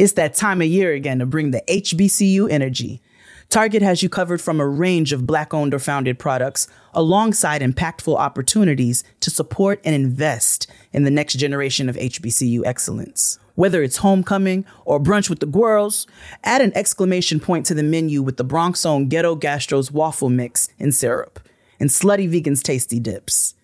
It's that time of year again to bring the HBCU energy. Target has you covered from a range of Black owned or founded products alongside impactful opportunities to support and invest in the next generation of HBCU excellence. Whether it's homecoming or brunch with the girls, add an exclamation point to the menu with the Bronx own Ghetto Gastro's waffle mix and syrup, and Slutty Vegan's tasty dips.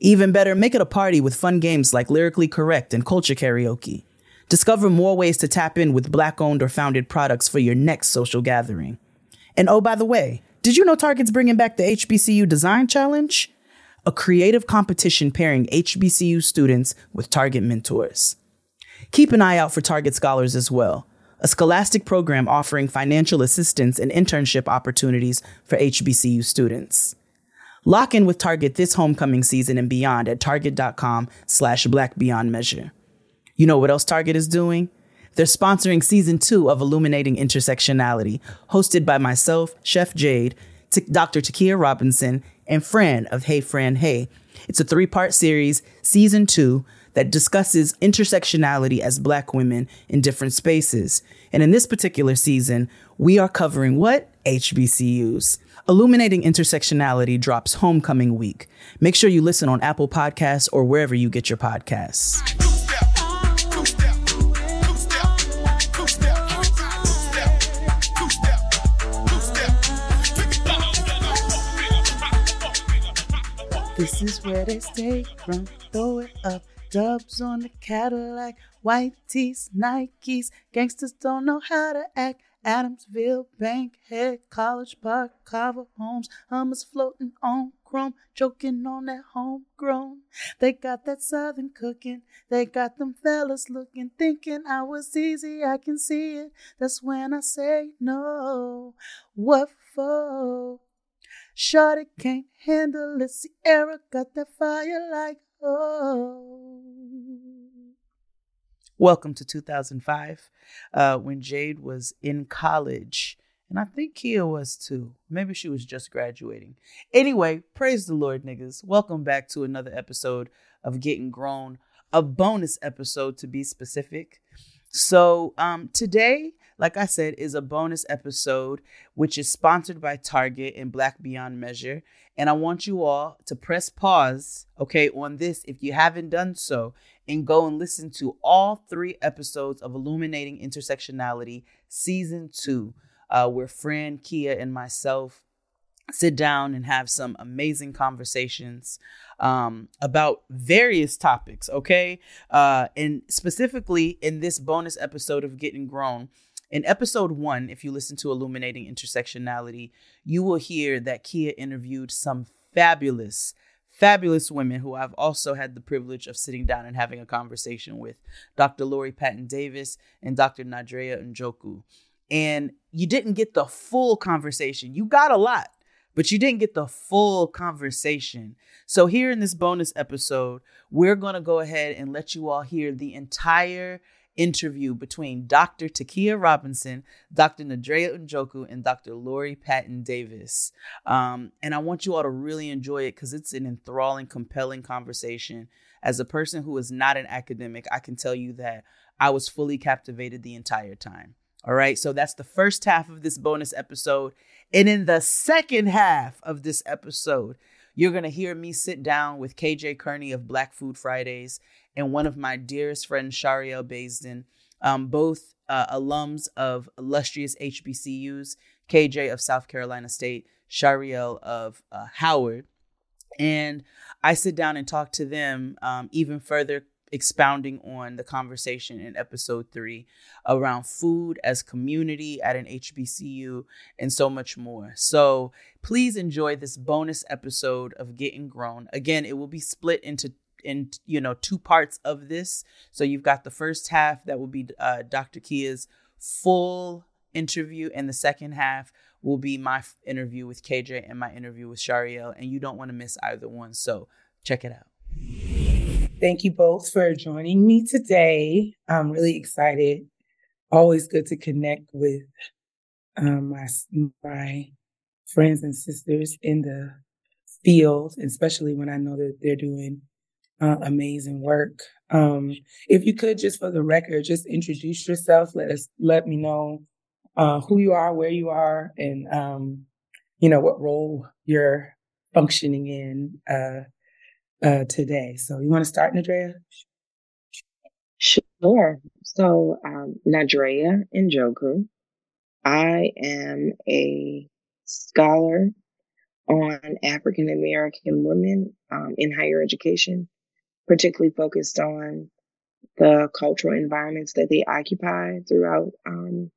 Even better, make it a party with fun games like Lyrically Correct and Culture Karaoke. Discover more ways to tap in with Black owned or founded products for your next social gathering. And oh, by the way, did you know Target's bringing back the HBCU Design Challenge? A creative competition pairing HBCU students with Target mentors. Keep an eye out for Target Scholars as well, a scholastic program offering financial assistance and internship opportunities for HBCU students. Lock in with Target this homecoming season and beyond at target.com slash black beyond measure. You know what else Target is doing? They're sponsoring season two of Illuminating Intersectionality, hosted by myself, Chef Jade, T- Dr. Takia Robinson, and Fran of Hey Fran Hey. It's a three part series, season two, that discusses intersectionality as Black women in different spaces. And in this particular season, we are covering what? HBCUs. Illuminating Intersectionality drops homecoming week. Make sure you listen on Apple Podcasts or wherever you get your podcasts. This is where they stay from. Throw it up. Dubs on the Cadillac. White tees, Nikes. Gangsters don't know how to act. Adamsville, Bankhead, College Park, Carver Homes, Hummers floating on chrome, choking on that homegrown. They got that southern cooking, they got them fellas looking, thinking I was easy, I can see it. That's when I say no. What for? Shorty can't handle it. Sierra got that fire like oh. Welcome to 2005, uh, when Jade was in college. And I think Keia was too. Maybe she was just graduating. Anyway, praise the Lord, niggas. Welcome back to another episode of Getting Grown, a bonus episode to be specific. So, um, today like I said, is a bonus episode, which is sponsored by Target and Black Beyond Measure. And I want you all to press pause, okay, on this if you haven't done so, and go and listen to all three episodes of Illuminating Intersectionality Season 2, uh, where Fran, Keia, and myself sit down and have some amazing conversations um, about various topics, okay? Uh, and specifically in this bonus episode of Getting Grown, in episode one, if you listen to Illuminating Intersectionality, you will hear that Keia interviewed some fabulous, fabulous women who I've also had the privilege of sitting down and having a conversation with Dr. Lori Patton Davis and Dr. Nadrea Njoku. And you didn't get the full conversation. You got a lot, but you didn't get the full conversation. So, here in this bonus episode, we're going to go ahead and let you all hear the entire interview between Dr. Takia Robinson, Dr. Nadrea Njoku, and Dr. Lori Patton Davis. Um, and I want you all to really enjoy it because it's an enthralling, compelling conversation. As a person who is not an academic, I can tell you that I was fully captivated the entire time. All right, so that's the first half of this bonus episode. And in the second half of this episode, you're going to hear me sit down with KJ Kearney of Black Food Fridays and one of my dearest friends, Chariell Baisden, um, both uh, alums of illustrious HBCUs, KJ of South Carolina State, Chariell of uh, Howard. And I sit down and talk to them um, even further, expounding on the conversation in episode three around food as community at an HBCU and so much more. So please enjoy this bonus episode of Getting Grown. Again, it will be split into in you know two parts of this. So you've got the first half that will be uh, Dr. Keia's full interview, and the second half will be my f- interview with KJ and my interview with Chariell, and you don't want to miss either one. So check it out. Thank you both for joining me today. I'm really excited. Always good to connect with um, my my friends and sisters in the field, especially when I know that they're doing uh, amazing work. Um, if you could, just for the record, just introduce yourself. Let us let me know uh, who you are, where you are, and um, you know what role you're functioning in uh, uh, today. So, you want to start, Nadrea? Sure. So, um, Nadrea Njoku. I am a scholar on African American women um, in higher education, particularly focused on the cultural environments that they occupy throughout um,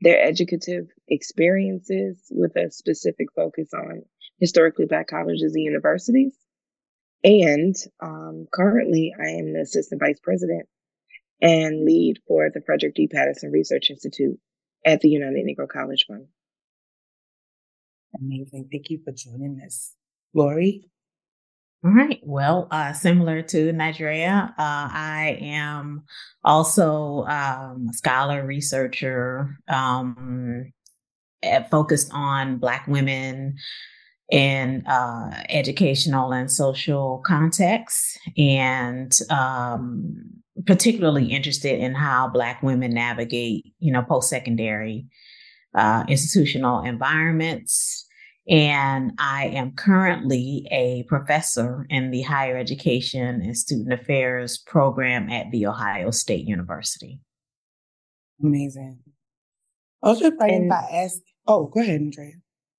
their educative experiences with a specific focus on historically Black colleges and universities. And um, currently, I am the assistant vice president and lead for the Frederick D. Patterson Research Institute at the United Negro College Fund. Amazing. Thank you for joining us. Lori? All right. Well, uh, similar to Nadrea, uh, I am also um, a scholar, researcher, um, focused on Black women in uh, educational and social contexts, and um, particularly interested in how Black women navigate, you know, post secondary uh, institutional environments. And I am currently a professor in the higher education and student affairs program at The Ohio State University. Amazing. I was just writing by ask. Oh, go ahead, Nadrea.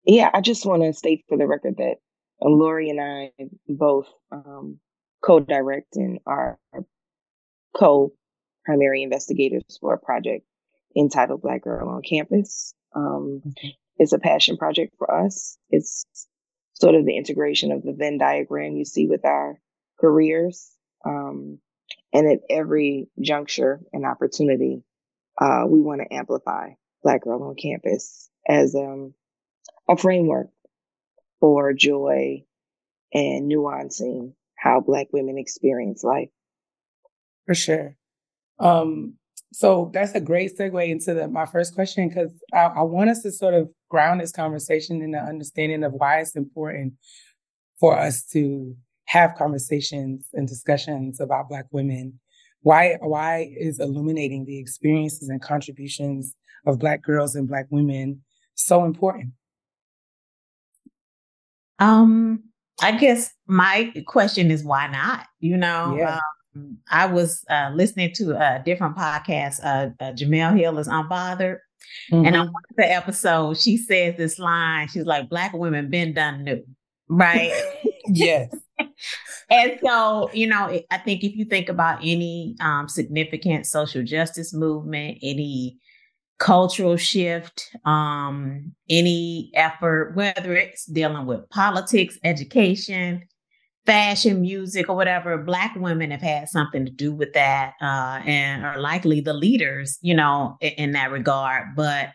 Yeah, I just want to state for the record that uh, Lori and I both um, co-direct and are co-primary investigators for a project entitled Black Girl on Campus. Um, It's a passion project for us. It's sort of the integration of the Venn diagram you see with our careers. Um, and at every juncture and opportunity, uh, we want to amplify Black Girl on Campus as um, a framework for joy and nuancing how Black women experience life. For sure. Um, so that's a great segue into the, my first question because I, I, want us to sort of ground this conversation in the understanding of why it's important for us to have conversations and discussions about Black women. Why why is illuminating the experiences and contributions of Black girls and Black women so important? Um, I guess my question is why not? You know, yeah. I was uh, listening to a different podcast. Uh, uh, Jemele Hill is Unbothered. Mm-hmm. And on one of the episodes, she says this line. She's like, Black women been done knew. Right. yes. and so, you know, I think if you think about any um, significant social justice movement, any cultural shift, um, any effort, whether it's dealing with politics, education, fashion, music, or whatever, Black women have had something to do with that uh, and are likely the leaders, you know, in, in that regard. But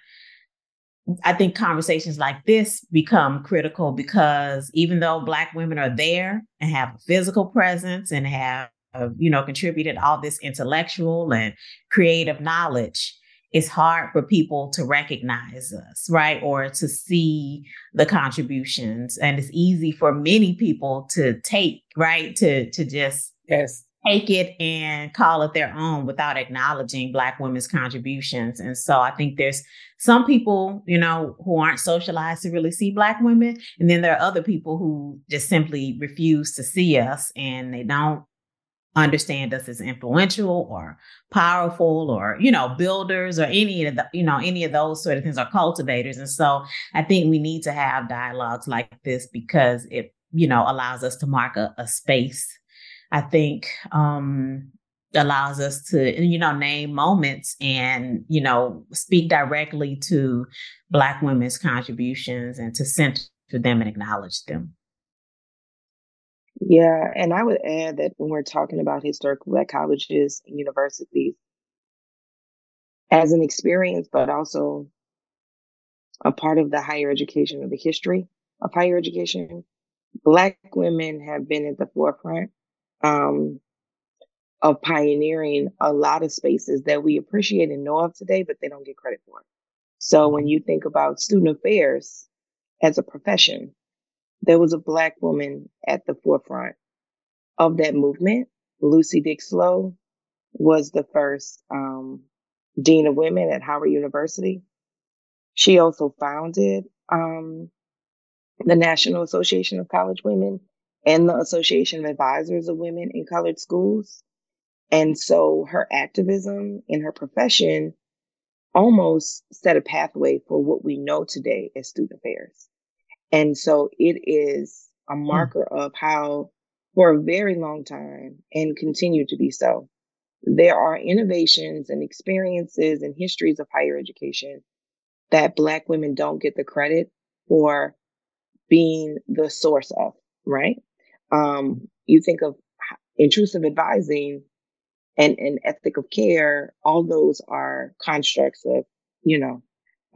I think conversations like this become critical because even though Black women are there and have a physical presence and have, you know, contributed all this intellectual and creative knowledge, it's hard for people to recognize us, right? Or to see the contributions. And it's easy for many people to take, right? To to just yes. take it and call it their own without acknowledging Black women's contributions. And so I think there's some people, you know, who aren't socialized to really see Black women. And then there are other people who just simply refuse to see us and they don't understand us as influential or powerful or you know builders or any of the you know any of those sort of things or cultivators. And so i think we need to have dialogues like this because it you know allows us to mark a, a space. I think um allows us to you know name moments and you know speak directly to black women's contributions and to center them and acknowledge them yeah, and I would add that when we're talking about historical black colleges and universities, as an experience, but also a part of the higher education of the history of higher education, black women have been at the forefront um, of pioneering a lot of spaces that we appreciate and know of today, but they don't get credit for. So when you think about student affairs as a profession, there was a black woman at the forefront of that movement Lucy Diggs Slowe was the first um, dean of women at Howard University. She also founded um, the National Association of College Women and the Association of Advisors of Women in Colored Schools. And so her activism in her profession almost set a pathway for what we know today as student affairs. And so it is a hmm. marker mm. of how, for a very long time, and continue to be so, there are innovations and experiences and histories of higher education that Black women don't get the credit for being the source of, right? Um, you think of intrusive advising and, and ethic of care, all those are constructs of, you know,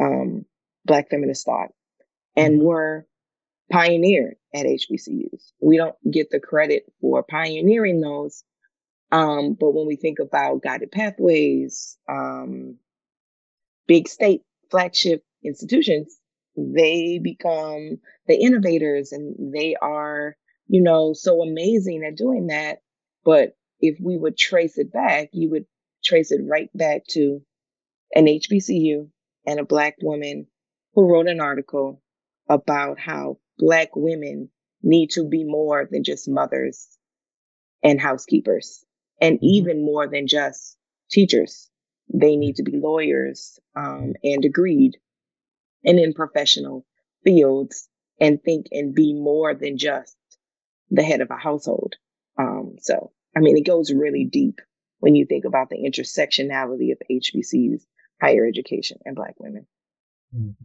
um, Black feminist thought and mm-hmm. were pioneered at HBCUs. We don't get the credit for pioneering those. Um, but when we think about guided pathways, um, big state flagship institutions, they become the innovators and they are, you know, so amazing at doing that. But if we would trace it back, you would trace it right back to an HBCU and a Black woman who wrote an article about how Black women need to be more than just mothers and housekeepers, and mm-hmm. even more than just teachers. They need to be lawyers um, and agreed and in professional fields and think and be more than just the head of a household. Um, so I mean, it goes really deep when you think about the intersectionality of HBCUs, higher education, and Black women.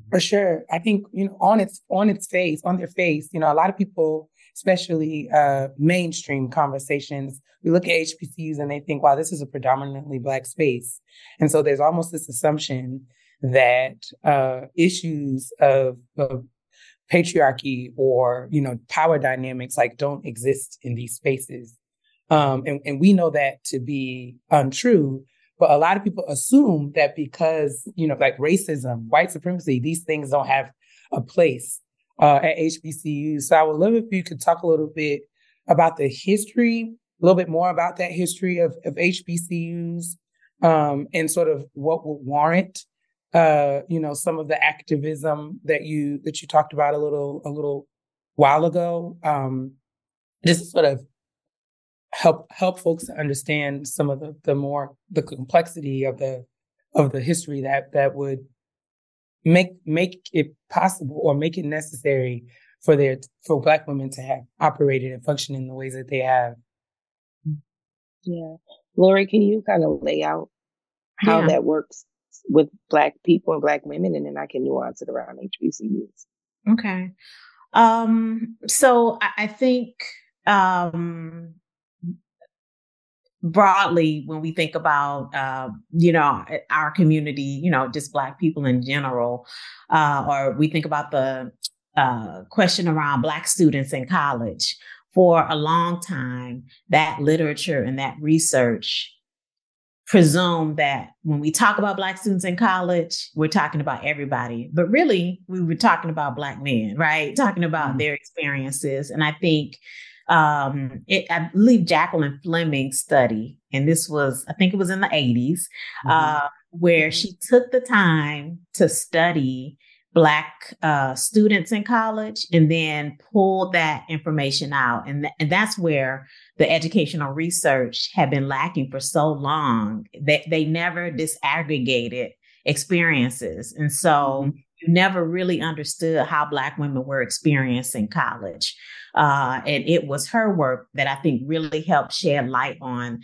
For sure, I think you know on its on its face, on their face, you know, a lot of people, especially uh, mainstream conversations, we look at HBCUs and they think, "Wow, this is a predominantly Black space," and so there's almost this assumption that uh, issues of, of patriarchy or you know power dynamics like don't exist in these spaces um, and, and we know that to be untrue. But a lot of people assume that because, you know, like racism, white supremacy, these things don't have a place uh, at HBCU. So I would love if you could talk a little bit about the history, a little bit more about that history of, of HBCUs um, and sort of what would warrant uh, you know, some of the activism that you that you talked about a little a little while ago. Um, just sort of help help folks understand some of the the more the complexity of the of the history that that would make make it possible or make it necessary for their for black women to have operated and functioned in the ways that they have. Yeah. Lori can you kind of lay out how yeah. that works with black people and black women and then i can nuance it around hbcus okay. Um so i, I think um broadly when we think about uh, you know our community you know just black people in general uh, or we think about the uh, question around black students in college for a long time that literature and that research presume that when we talk about black students in college we're talking about everybody. But really we were talking about black men right? Talking about mm-hmm. their experiences. And i think um, it, I believe Jacqueline Fleming study, and this was, I think it was in the 80s, mm-hmm. uh, where mm-hmm. she took the time to study Black uh, students in college and then pulled that information out. And, th- and that's where the educational research had been lacking for so long that they never disaggregated experiences. And so mm-hmm. You never really understood how Black women were experiencing college. Uh, and it was her work that I think really helped shed light on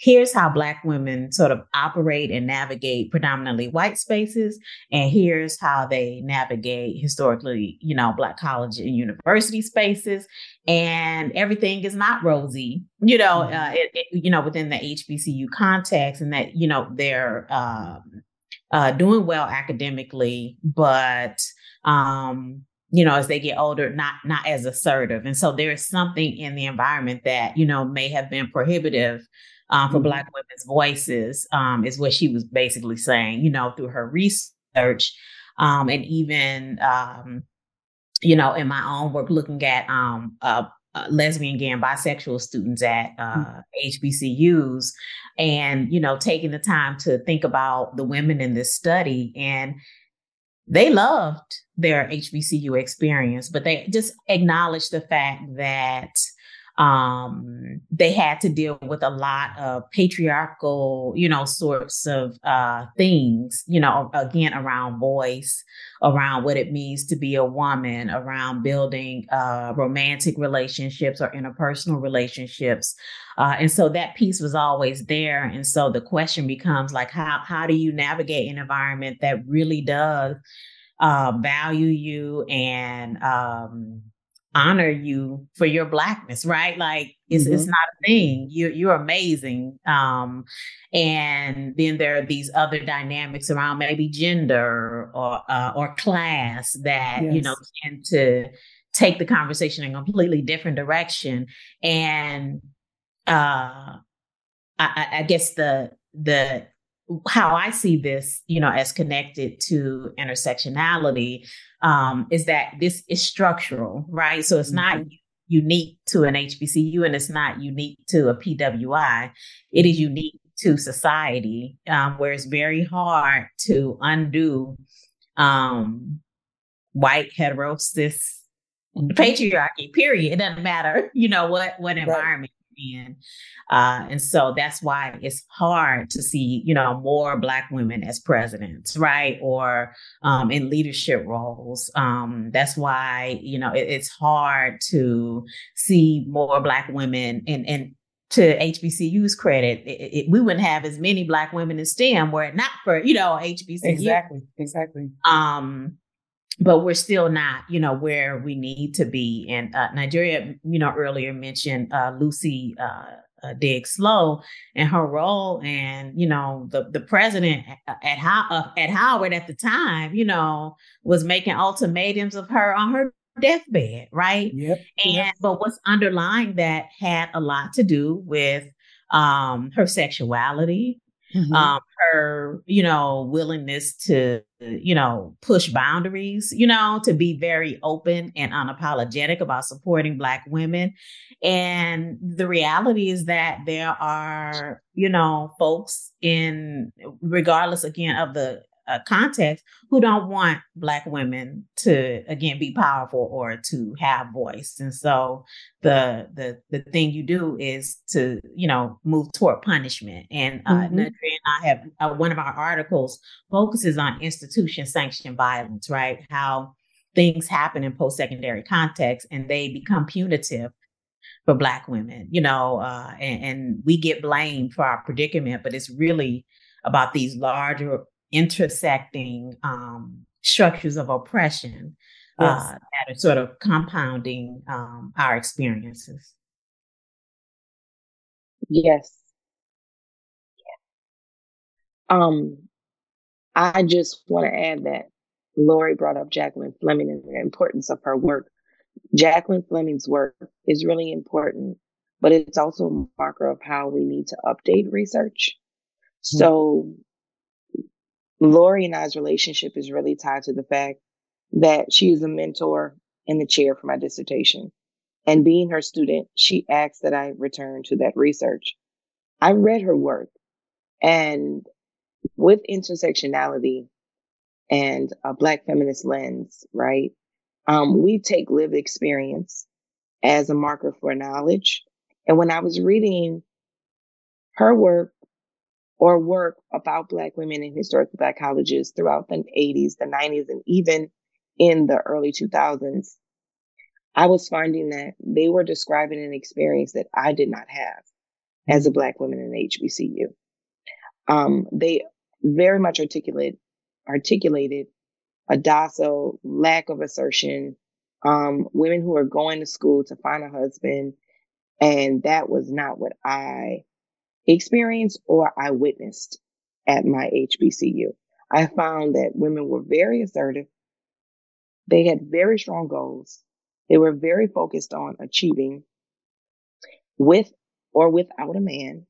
here's how Black women sort of operate and navigate predominantly white spaces, and here's how they navigate historically, you know, Black college and university spaces. And everything is not rosy, you know, mm-hmm. uh, it, it, you know, within the HBCU context, and that you know they're um, uh, doing well academically, but um, you know, as they get older, not not as assertive. And so there is something in the environment that, you know, may have been prohibitive um, for mm-hmm. Black women's voices, um, is what she was basically saying, you know, through her research. Um, and even, um, you know, in my own work, looking at um, uh, uh, lesbian, gay, and bisexual students at uh. HBCUs, and you know, taking the time to think about the women in this study, and they loved their HBCU experience, but they just acknowledged the fact that um, they had to deal with a lot of patriarchal, you know, sorts of uh, things, you know, again, around voice, around what it means to be a woman, around building uh, romantic relationships or interpersonal relationships. Uh, and so that piece was always there. And so the question becomes like, how, how do you navigate an environment that really does uh, value you and, um, honor you for your blackness, right? Like it's mm-hmm. it's not a thing. You're you're amazing. Um, and then there are these other dynamics around maybe gender or uh, or class that yes. you know tend to take the conversation in a completely different direction. And uh, I, I guess the the how I see this, you know, as connected to intersectionality um, is that this is structural, right? So it's mm-hmm. not unique to an HBCU and it's not unique to a PWI. It is unique to society, um, where it's very hard to undo um, white hetero cis mm-hmm. patriarchy. Period. It doesn't matter, you know what what environment in. Uh, and so that's why it's hard to see, you know, more Black women as presidents, right? Or um, in leadership roles. Um, that's why, you know, it, it's hard to see more Black women and, and to HBCU's credit, it, it, we wouldn't have as many Black women in STEM were it not for, you know, HBCU. Exactly, exactly. Um, but we're still not, you know, where we need to be. And uh, Nadrea, you know, earlier mentioned uh, Lucy uh, uh, Diggs Slowe and her role, and you know, the the president at How- uh, at Howard at the time, you know, was making ultimatums of her on her deathbed, right? Yep. And yep. but what's underlying that had a lot to do with um, her sexuality, mm-hmm. um, her, you know, willingness to, you know, push boundaries, you know, to be very open and unapologetic about supporting Black women. And the reality is that there are, you know, folks in, regardless again of the uh, context who don't want black women to again be powerful or to have voice. And so the the the thing you do is to you know move toward punishment. And uh mm-hmm. and i have uh, one of our articles focuses on institution sanctioned violence right? How things happen in post-secondary context and they become punitive for black women you know uh, and, and we get blamed for our predicament but it's really about these larger intersecting um, structures of oppression yes. uh, that are sort of compounding um, our experiences. Yes. Um, I just want to add that Lori brought up Jacqueline Fleming and the importance of her work. Jacqueline Fleming's work is really important, but it's also a marker of how we need to update research. Mm-hmm. So Lori and I's relationship is really tied to the fact that she is a mentor and the chair for my dissertation. And being her student, she asked that I return to that research. I read her work and with intersectionality and a black feminist lens, right? Um, we take lived experience as a marker for knowledge. And when I was reading her work, or work about Black women in historically Black colleges throughout the 80s, the 90s, and even in the early 2000s, I was finding that they were describing an experience that I did not have as a Black woman in HBCU. Um, they very much articulate, articulated a docile lack of assertion, um, women who are going to school to find a husband. And that was not what I experienced or I witnessed at my HBCU. I found that women were very assertive. They had very strong goals. They were very focused on achieving with or without a man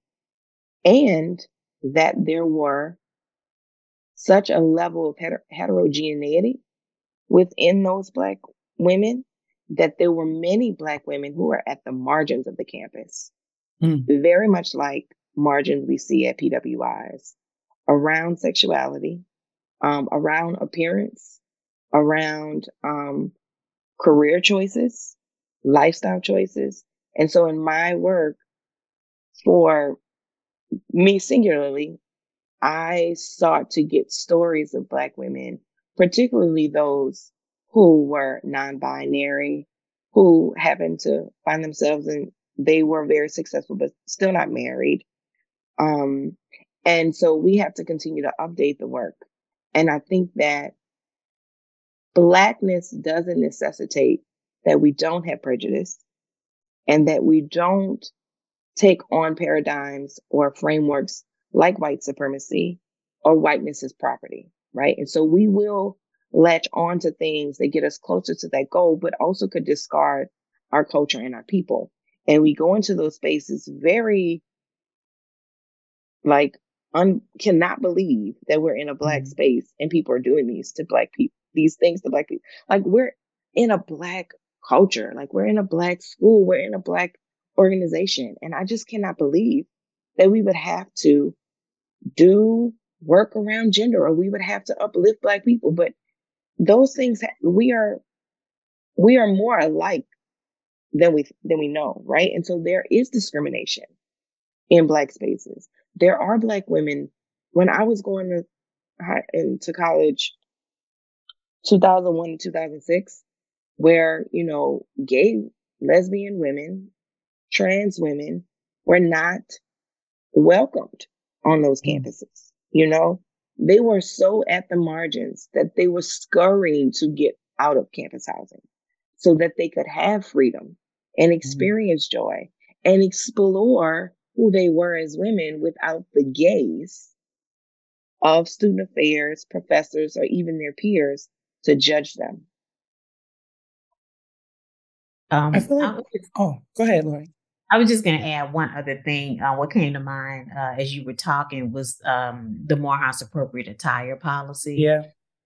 and that there were such a level of heter- heterogeneity within those black women that there were many Black women who were at the margins of the campus, Mm. very much like margins we see at PWIs around sexuality, um, around appearance, around um, career choices, lifestyle choices. And so in my work, for me singularly, I sought to get stories of Black women, particularly those who were non binary, who happened to find themselves in, they were very successful, but still not married. Um, and so we have to continue to update the work. And I think that Blackness doesn't necessitate that we don't have prejudice and that we don't take on paradigms or frameworks like white supremacy or whiteness is property, right? And so we will latch on to things that get us closer to that goal, but also could discard our culture and our people. And we go into those spaces very like un- cannot believe that we're in a black Mhm. space and people are doing these to black people, these things to black people. Like we're in a black culture, like we're in a black school, we're in a black organization. And I just cannot believe that we would have to do work around gender or we would have to uplift black people. But those things, we are, we are more alike than we, than we know, right? And so there is discrimination in black spaces. There are black women. When I was going to high, into college, 2001 to 2006, where you know gay, lesbian women, trans women were not welcomed on those Mm. campuses. You know, they were so at the margins that they were scurrying to get out of campus housing so that they could have freedom and experience joy and explore who they were as women without the gaze of student affairs, professors, or even their peers to judge them. Um, I feel like, I was- oh, go ahead, Lori. I was just going to add one other thing. Uh, what came to mind uh, as you were talking was um, the Morehouse appropriate attire policy. Yeah.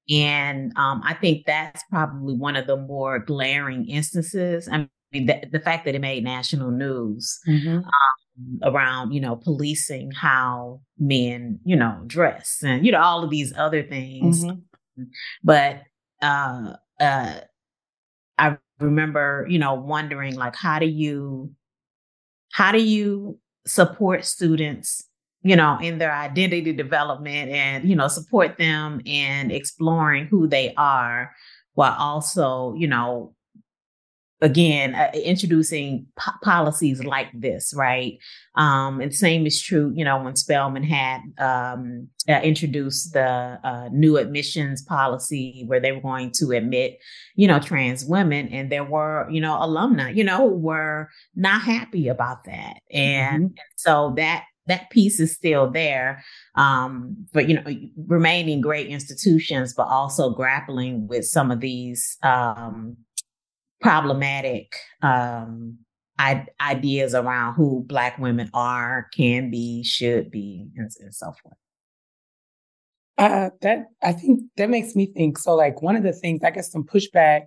And um, I think that's probably one of the more glaring instances. I mean, the, the fact that it made national news Mm-hmm. Around, you know, policing how men, you know, dress and, you know, all of these other things. Mm-hmm. But uh, uh, I remember, you know, wondering like, how do you, how do you support students you know in their identity development and you know support them in exploring who they are while also you know again uh, introducing po- policies like this right? Um and same is true you know when spelman had um uh, introduced the uh, new admissions policy where they were going to admit you know trans women and there were you know alumni you know who were not happy about that. And, and so that that piece is still there um but you know remaining great institutions but also grappling with some of these um problematic um ideas around who black women are can be should be and, and so forth Uh, that I think that makes me think. So, like one of the things, I guess, some pushback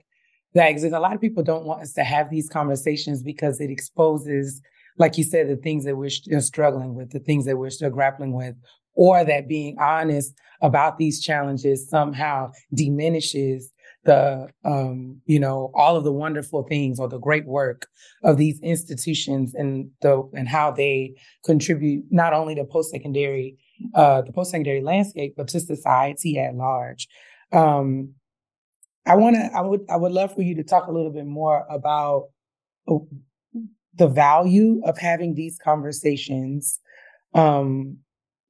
that exists. A lot of people don't want us to have these conversations because it exposes, like you said, the things that we're still struggling with, the things that we're still grappling with, or that being honest about these challenges somehow diminishes the, um, you know, all of the wonderful things or the great work of these institutions and the and how they contribute not only to post secondary uh, the post-secondary landscape, but to society at large. Um, I want to, I would, I would love for you to talk a little bit more about uh, the value of having these conversations. Um,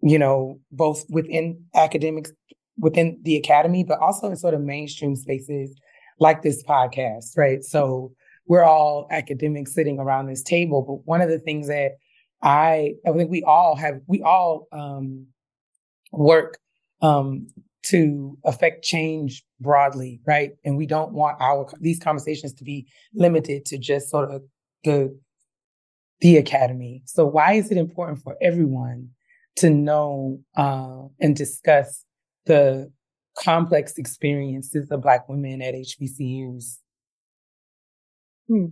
you know, both within academics, within the academy, but also in sort of mainstream spaces like this podcast, right? So we're all academics sitting around this table, but one of the things that I I think we all have we all um, work um, to affect change broadly, right? And we don't want our these conversations to be limited to just sort of the the academy. So why is it important for everyone to know uh, and discuss the complex experiences of Black women at HBCUs? Hmm.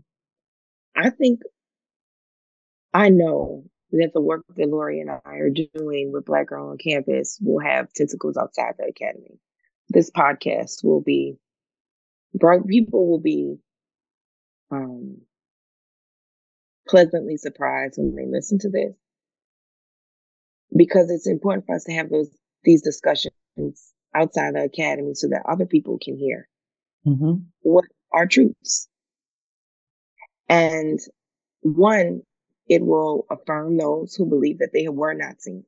I think I know that the work that Lori and I are doing with Black Girl on Campus will have tentacles outside the academy. This podcast will be, bright people will be um, pleasantly surprised when they listen to this because it's important for us to have those these discussions outside the academy so that other people can hear mm-hmm. what are truths. And one, it will affirm those who believe that they were not seen.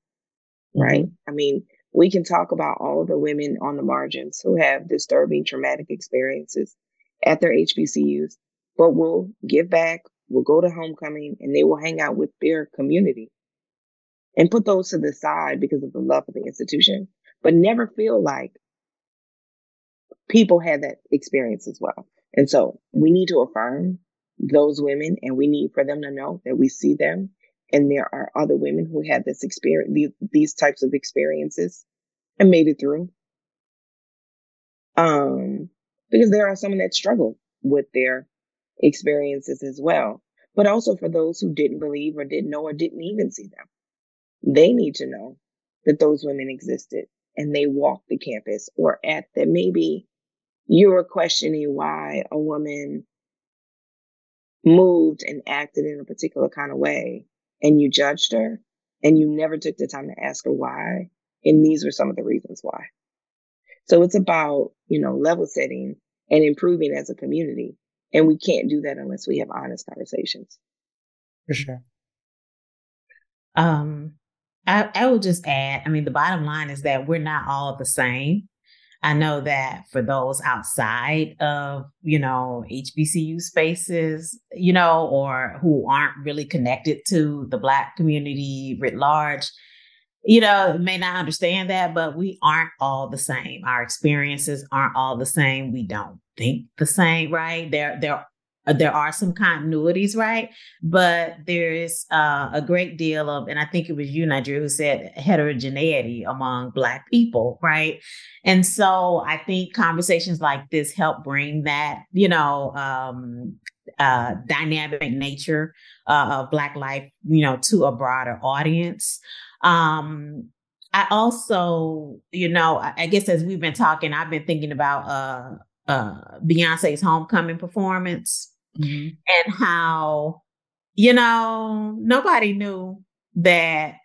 Mm-hmm. Right? I mean, we can talk about all the women on the margins who have disturbing traumatic experiences at their HBCUs, but we'll give back, we'll go to homecoming, and they will hang out with their community and put those to the side because of the love of the institution, but never feel like people had that experience as well. And so we need to affirm those women and we need for them to know that we see them and there are other women who had this experience, these, types of experiences and made it through. Um, because there are some that struggle with their experiences as well, but also for those who didn't believe or didn't know or didn't even see them. They need to know that those women existed and they walk the campus or at that maybe you were questioning why a woman moved and acted in a particular kind of way and you judged her and you never took the time to ask her why. And these were some of the reasons why. So it's about, you know, level setting and improving as a community. And we can't do that unless we have honest conversations. For sure. Um, I, I will just add, I mean, the bottom line is that we're not all the same. I know that for those outside of, you know, HBCU spaces, you know, or who aren't really connected to the Black community writ large, you know, may not understand that, but we aren't all the same. Our experiences aren't all the same. We don't think the same, right? There, there there are some continuities, right? But there is uh, a great deal of, and I think it was you, Nadrea, who said heterogeneity among Black people, right? And so I think conversations like this help bring that, you know, um, uh, dynamic nature uh, of Black life, you know, to a broader audience. Um, I also, you know, I guess as we've been talking, I've been thinking about uh, uh, Beyonce's homecoming performance mm-hmm. and how, you know, nobody knew that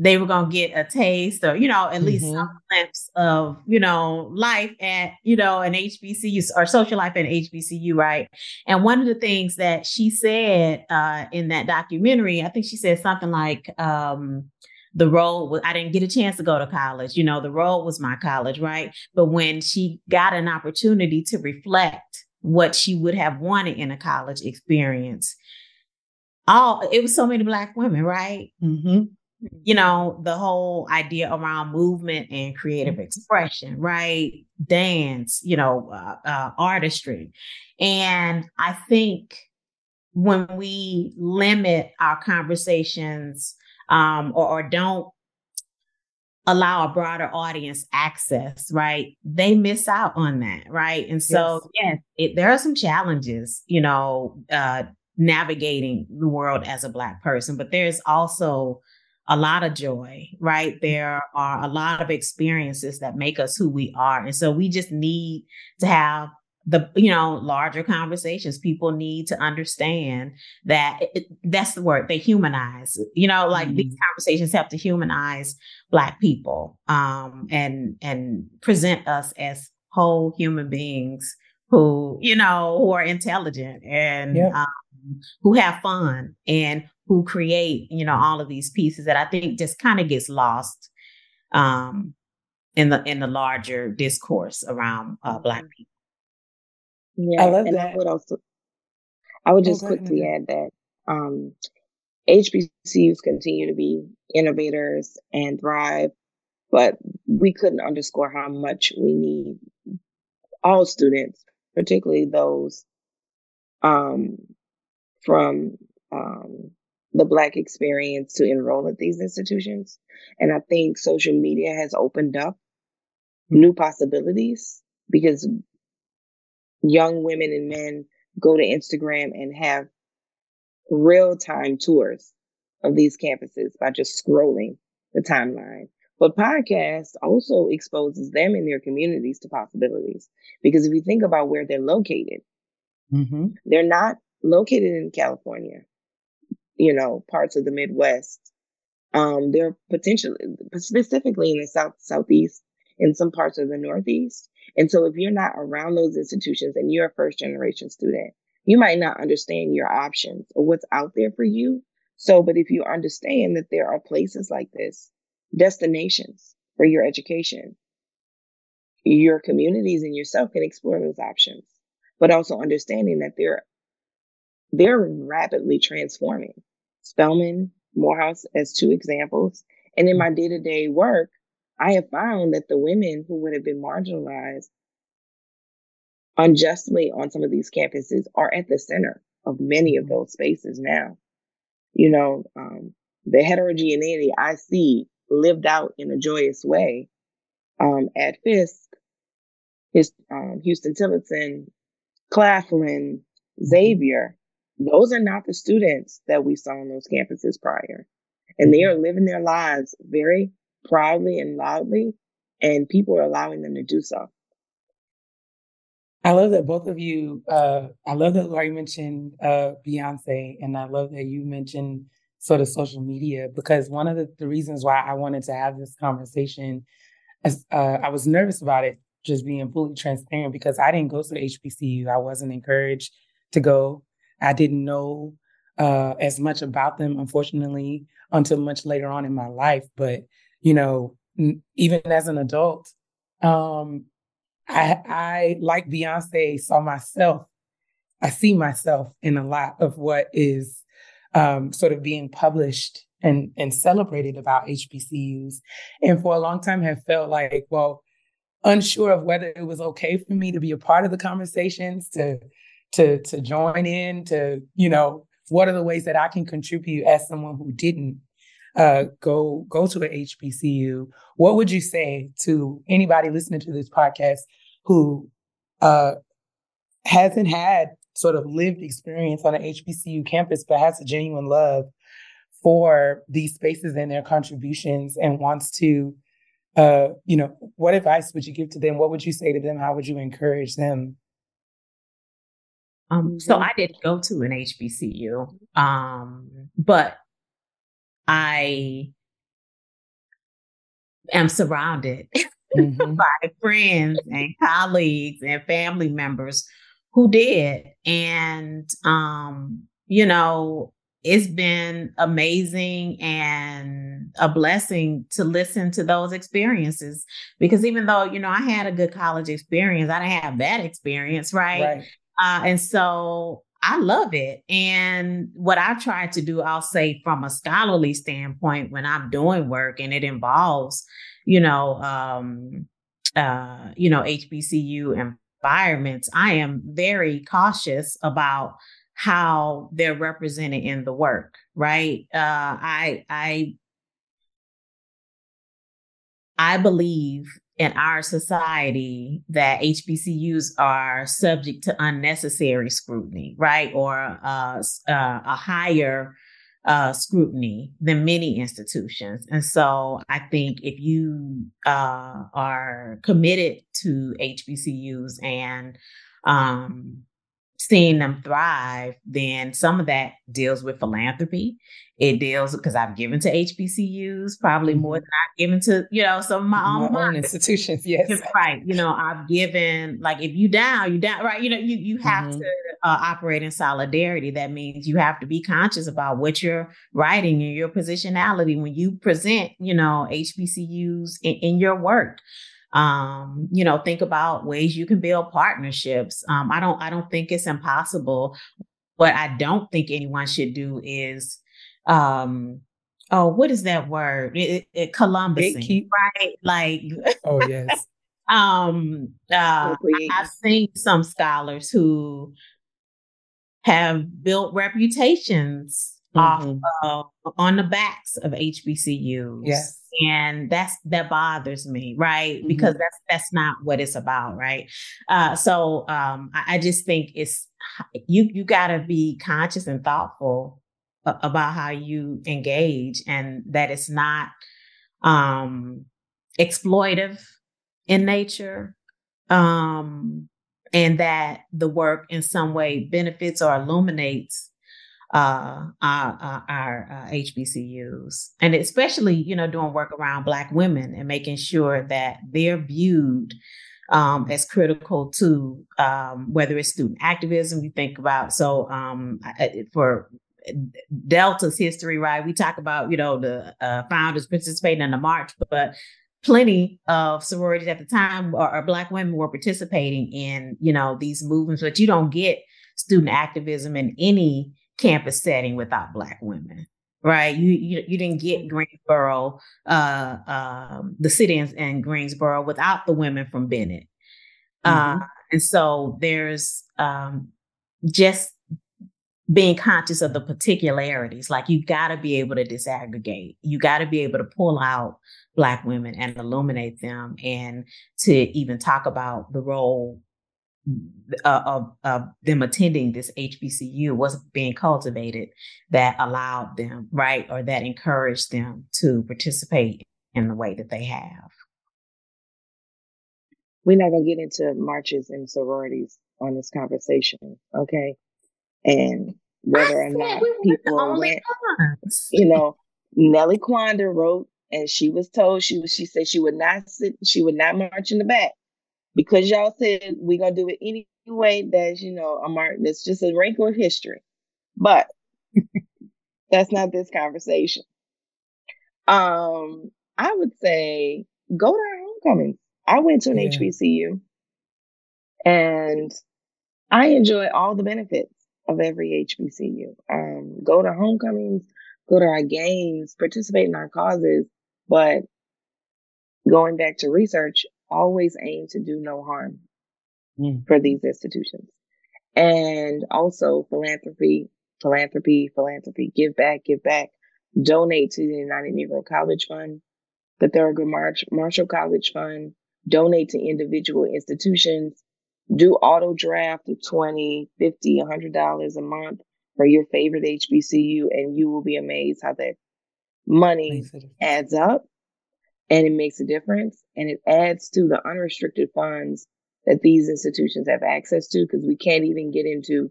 they were going to get a taste or, you know, at least mm-hmm. some glimpse of, you know, life at, you know, an HBCU or social life at HBCU, right? And one of the things that she said uh, in that documentary, I think she said something like, um, the road I didn't get a chance to go to college. You know, the road was my college, right? But when she got an opportunity to reflect what she would have wanted in a college experience. All it was so many black women, right? Mm-hmm. You know, the whole idea around movement and creative mm-hmm. expression, right? Dance, you know, uh, uh, artistry. And I think when we limit our conversations um, or, or don't allow a broader audience access, right? They miss out on that, right? And so, yes, yes it, there are some challenges, you know, uh, navigating the world as a Black person, but there's also a lot of joy, right? There are a lot of experiences that make us who we are. And so we just need to have the you know larger conversations people need to understand that it, that's the word they humanize you know like mm-hmm. these conversations have to humanize black people um and and present us as whole human beings who you know who are intelligent and yep. um, who have fun and who create you know all of these pieces that i think just kind of gets lost um in the in the larger discourse around uh, black mm-hmm. people yeah, I love and that. I would also, I would oh, just oh, quickly add that um, HBCUs continue to be innovators and thrive, but we couldn't underscore how much we need all students, particularly those um, from um, the Black experience, to enroll at these institutions. And I think social media has opened up new possibilities because young women and men go to Instagram and have real time tours of these campuses by just scrolling the timeline. But podcast also exposes them and their communities to possibilities. Because if you think about where they're located, mm-hmm. they're not located in California, you know, parts of the Midwest. Um, they're potentially, specifically in the South, Southeast, in some parts of the Northeast. And so if you're not around those institutions and you're a first generation student, you might not understand your options or what's out there for you. So, but if you understand that there are places like this, destinations for your education, your communities and yourself can explore those options, but also understanding that they're, they're rapidly transforming. Spelman, Morehouse as two examples. And in my day to day work, I have found that the women who would have been marginalized unjustly on some of these campuses are at the center of many of mm-hmm. those spaces now. You know, um, the heterogeneity I see lived out in a joyous way um, at Fisk, his, um, Huston Tillotson, Claflin, mm-hmm. Xavier. Those are not the students that we saw on those campuses prior. And they mm-hmm. are living their lives very proudly and loudly, and people are allowing them to do so. I love that both of you. Uh, I love that Lori mentioned uh, Beyonce, and I love that you mentioned sort of social media because one of the, the reasons why I wanted to have this conversation, uh, I was nervous about it, just being fully transparent because I didn't go to HBCU. I wasn't encouraged to go. I didn't know uh, as much about them, unfortunately, until much later on in my life. But you know, even as an adult, um, I, I, like Beyonce, saw myself, I see myself in a lot of what is um, sort of being published and, and celebrated about HBCUs. And for a long time have felt like, well, unsure of whether it was okay for me to be a part of the conversations, to to to join in, to, you know, what are the ways that I can contribute as someone who didn't uh, go go to an HBCU, what would you say to anybody listening to this podcast who uh, hasn't had sort of lived experience on an HBCU campus, but has a genuine love for these spaces and their contributions and wants to, uh, you know, what advice would you give to them? What would you say to them? How would you encourage them? Um, so I didn't go to an HBCU, um, but I am surrounded mm-hmm. by friends and colleagues and family members who did. And, um, you know, it's been amazing and a blessing to listen to those experiences because even though, you know, I had a good college experience, I didn't have that experience, right? right. Uh, and so I love it. And what I try to do, I'll say from a scholarly standpoint, when I'm doing work and it involves, you know, um, uh, you know, HBCU environments, I am very cautious about how they're represented in the work, right? Uh, I, I, I believe in our society that HBCUs are subject to unnecessary scrutiny, right? Or uh, uh, a higher uh, scrutiny than many institutions. And so I think if you uh, are committed to HBCUs and um, seeing them thrive, then some of that deals with philanthropy. It deals because I've given to HBCUs probably more mm-hmm. than I've given to, you know, some of my, my own, institutions. Yes. Right. You know, I've given like if you down, you down, right. You know, you, you have mm-hmm. to uh, operate in solidarity. That means you have to be conscious about what you're writing and your positionality when you present, you know, HBCUs in, in your work um, you know, think about ways you can build partnerships. Um, I don't, I don't think it's impossible. What I don't think anyone should do is, um, oh, what is that word? It, it, Columbus, right? Like, oh yes. um, uh, I've seen some scholars who have built reputations mm-hmm. off uh, on the backs of HBCUs. Yes. And that's that bothers me right mm-hmm. because that's that's not what it's about right uh, so um, I, I, just think it's you you got to be conscious and thoughtful about how you engage and that it's not um exploitive in nature um and that the work in some way benefits or illuminates uh, our, our uh, HBCUs, and especially you know doing work around Black women and making sure that they're viewed um, as critical to um, whether it's student activism. You think about so um, for Delta's history, right? We talk about you know the uh, founders participating in the march, but plenty of sororities at the time or, or, black women were participating in you know these movements but you don't get student activism in any campus setting without black women right? You you, you didn't get greensboro uh um the sit-ins in greensboro without the women from bennett. Mm-hmm. uh and so there's um just being conscious of the particularities like you got to be able to disaggregate. You got to be able to pull out black women and illuminate them and to even talk about the role uh, of, of them attending this HBCU was being cultivated that allowed them, right, or that encouraged them to participate in the way that they have. We're not going to get into marches and sororities on this conversation, okay? And whether or not people went, you know, Nellie Quander wrote, and she was told she was. She said she would not sit. She would not march in the back because y'all said we're gonna do it anyway. That's you know a mark. That's just a wrinkle of history, but that's not this conversation. Um, I would say go to our homecomings. I went to an yeah. HBCU, and I enjoy all the benefits of every HBCU. Um, go to homecomings, go to our games, participate in our causes, but going back to research, always aim to do no harm mm. for these institutions. And also philanthropy, philanthropy, philanthropy, give back, give back, donate to the United Negro College Fund, the Thurgood March, Marshall College Fund, donate to individual institutions, do auto draft of 20, 50, $100 a month for your favorite HBCU, and you will be amazed how that money adds up and it makes a difference and it adds to the unrestricted funds that these institutions have access to because we can't even get into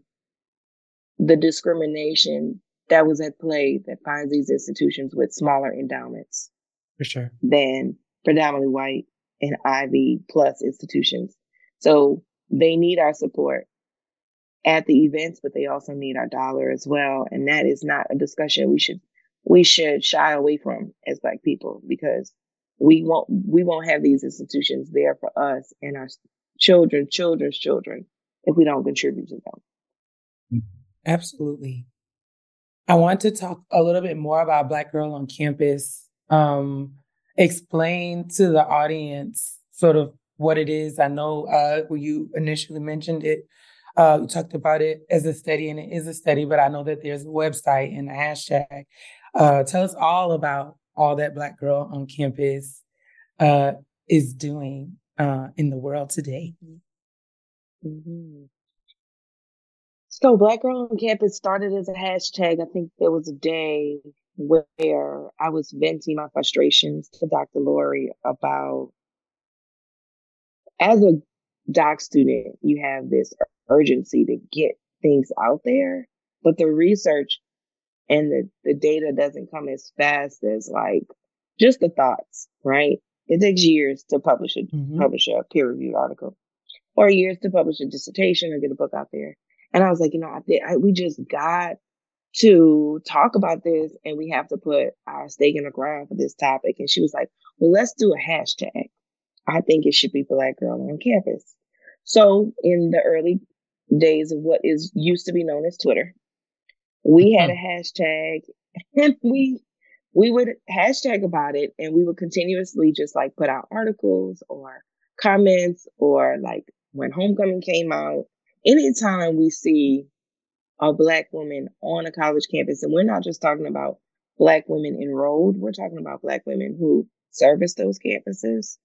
the discrimination that was at play that finds these institutions with smaller endowments for sure. than predominantly white and ivy plus institutions. So they need our support at the events but they also need our dollar as well and that is not a discussion we should we should shy away from as black people because we won't we won't have these institutions there for us and our children, children's children, if we don't contribute to them. Absolutely. I want to talk a little bit more about Black Girl on Campus. Um, explain to the audience sort of what it is. I know uh, you initially mentioned it, uh, you talked about it as a study, and it is a study, but I know that there's a website and a hashtag. Uh, tell us all about all that Black Girl on Campus uh, is doing uh, in the world today. Mm-hmm. So, Black Girl on Campus started as a hashtag. I think there was a day where I was venting my frustrations to Dr. Lori about as a doc student, you have this urgency to get things out there, but the research and the, the data doesn't come as fast as like just the thoughts, right? It takes years to publish a mm-hmm. publish a peer reviewed article, or years to publish a dissertation or get a book out there. And I was like, you know, I, I, we just got to talk about this, and we have to put our stake in the ground for this topic. And she was like, well, let's do a hashtag. I think it should be Black Girl on Campus. So in the early days of what is used to be known as Twitter, we had a hashtag and we we would hashtag about it and we would continuously just like put out articles or comments or like when homecoming came out anytime we see a black woman on a college campus and we're not just talking about black women enrolled we're talking about black women who service those campuses,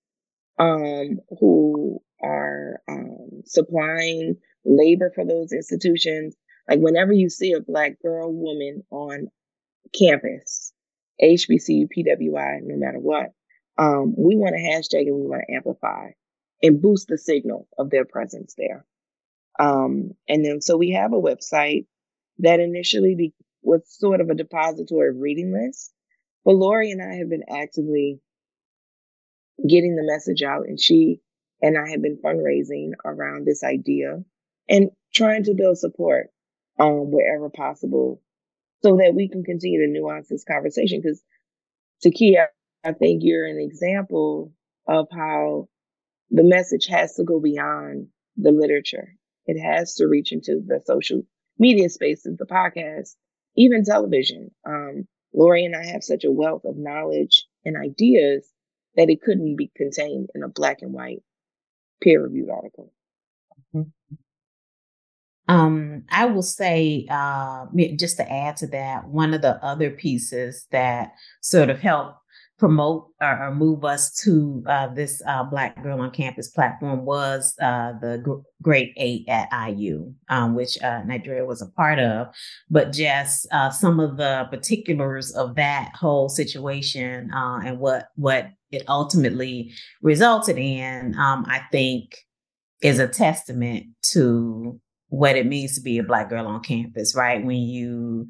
um, who are um, supplying labor for those institutions. Like whenever you see a black girl, woman on campus, HBCU, PWI, no matter what, um, we want to hashtag and we want to amplify and boost the signal of their presence there. Um, and then so we have a website that initially be, was sort of a depository of reading lists. But Lori and I have been actively getting the message out, and she and I have been fundraising around this idea and trying to build support um, wherever possible so that we can continue to nuance this conversation. Because Takia, I think you're an example of how the message has to go beyond the literature. It has to reach into the social media spaces, the podcast, even television. Um, Lori and I have such a wealth of knowledge and ideas that it couldn't be contained in a black and white peer reviewed article. Um, I will say, uh, just to add to that, one of the other pieces that sort of helped promote or, or move us to uh, this uh, Black Girl on Campus platform was uh, the G- Great Eight at IU, um, which uh, Nadrea was a part of. But just uh, some of the particulars of that whole situation and what what it ultimately resulted in, um, I think, is a testament to what it means to be a Black girl on campus. Right when you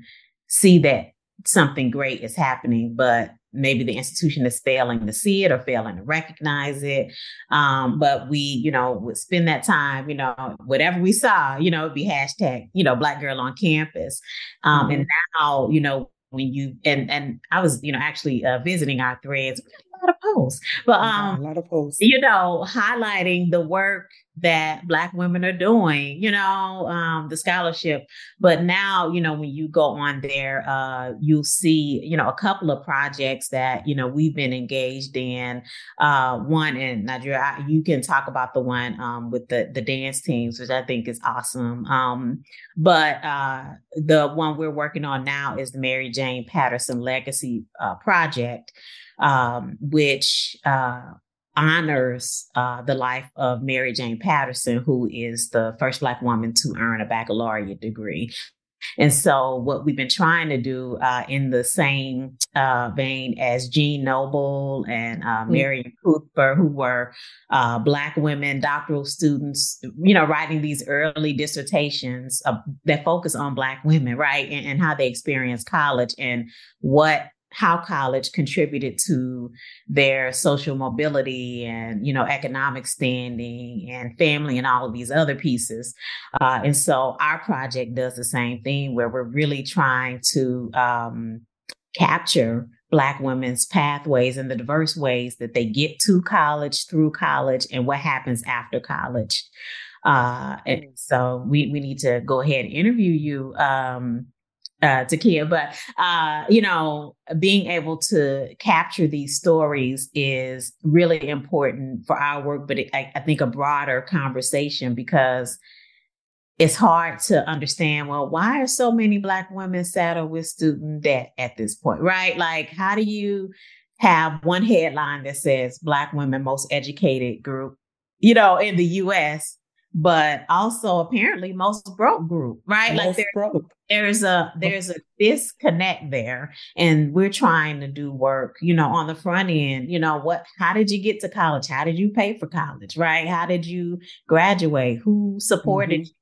see that something great is happening, but maybe the institution is failing to see it or failing to recognize it. Um, but we, you know, would spend that time, you know, whatever we saw, you know, it'd be hashtag, you know, black girl on campus. Um, mm-hmm. and now, you know, when you and and I was, you know, actually uh, visiting our threads, a lot of posts, but um, a lot of posts, you know, highlighting the work that black women are doing you know um, the scholarship. But now you know when you go on there uh, you'll see you know a couple of projects that you know we've been engaged in. Uh, one in Nadrea you can talk about the one um, with the the dance teams which i think is awesome. Um, but uh, the one we're working on now is the mary jane patterson legacy uh, project um, which uh, honors uh, the life of Mary Jane Patterson, who is the first Black woman to earn a baccalaureate degree. And so, what we've been trying to do uh, in the same uh, vein as Jeanne Noble and uh, mm. Mary Cooper, who were uh, Black women doctoral students, you know, writing these early dissertations that focus on Black women, right, and, and how they experience college and what how college contributed to their social mobility and you know economic standing and family and all of these other pieces. Uh, and so our project does the same thing where we're really trying to um, capture black women's pathways and the diverse ways that they get to college through college and what happens after college. Uh, and so we, we need to go ahead and interview you um, uh, Takia, but uh, you know, being able to capture these stories is really important for our work. But it, I, I, think a broader conversation because it's hard to understand. Well, why are so many Black women saddled with student debt at this point? Right? Like, how do you have one headline that says Black women most educated group, you know, in the U.S but also apparently most broke group, right? Most like there, broke. there's a there's a disconnect there, and we're trying to do work, you know, on the front end. You know, what? How did you get to college? How did you pay for college? Right? How did you graduate? Who supported? Mm-hmm.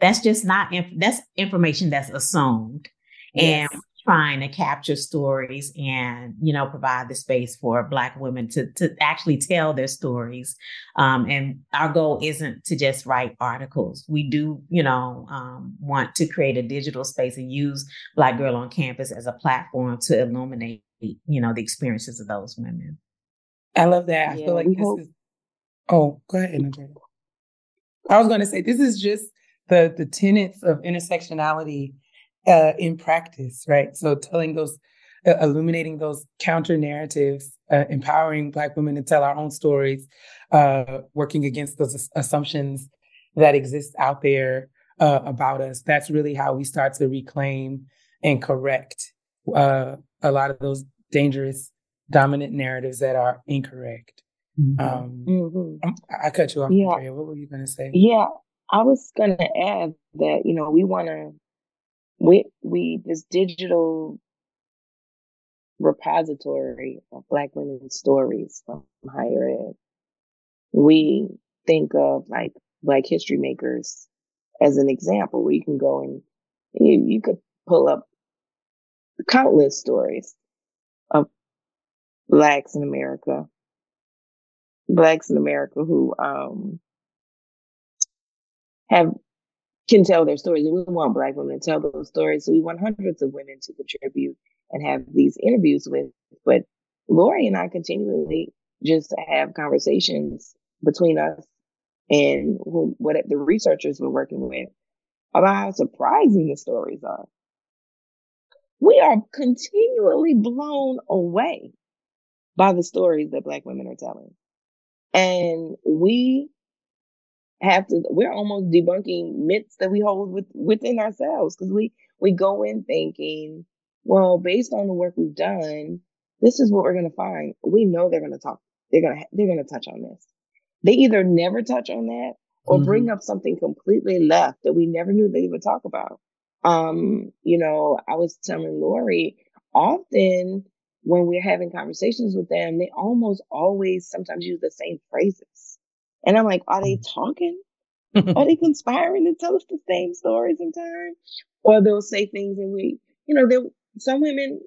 That's just not. Inf- that's information that's assumed, yes. and trying to capture stories and you know provide the space for black women to to actually tell their stories. Um, and our goal isn't to just write articles. We do you know um, want to create a digital space and use black girl on campus as a platform to illuminate you know the experiences of those women. I love that. I yeah, feel like this hope- is oh go ahead Nadrea. i was going to say this is just the the tenets of intersectionality uh, in practice, right? So telling those, uh, illuminating those counter narratives, uh, empowering Black women to tell our own stories, uh, working against those assumptions that exist out there uh, about us. That's really how we start to reclaim and correct uh, a lot of those dangerous dominant narratives that are incorrect. Mm-hmm. Um, mm-hmm. I cut you off, yeah. Nadrea. What were you going to say? Yeah, I was going to add that you know we want to we we this digital repository of Black women's stories from higher ed. We think of like Black history makers as an example where you can go and you, you could pull up countless stories of blacks in America, blacks in America who, um, have, can tell their stories. We want black women to tell those stories. So we want hundreds of women to contribute and have these interviews with. But Lori and I continually just have conversations between us and who, what the researchers we're working with about how surprising the stories are. We are continually blown away by the stories that Black women are telling. And we have to, we're almost debunking myths that we hold with, within ourselves because we, we go in thinking, well, based on the work we've done, this is what we're going to find. We know they're going to talk, they're going to, they're going to touch on this. They either never touch on that or mm-hmm. bring up something completely left that we never knew they would talk about. Um, you know, I was telling Lori, often when we're having conversations with them, they almost always sometimes use the same phrases. And I'm like, are they mm. talking? are they conspiring to tell us the same story sometimes? Or they'll say things and we, you know, there some women,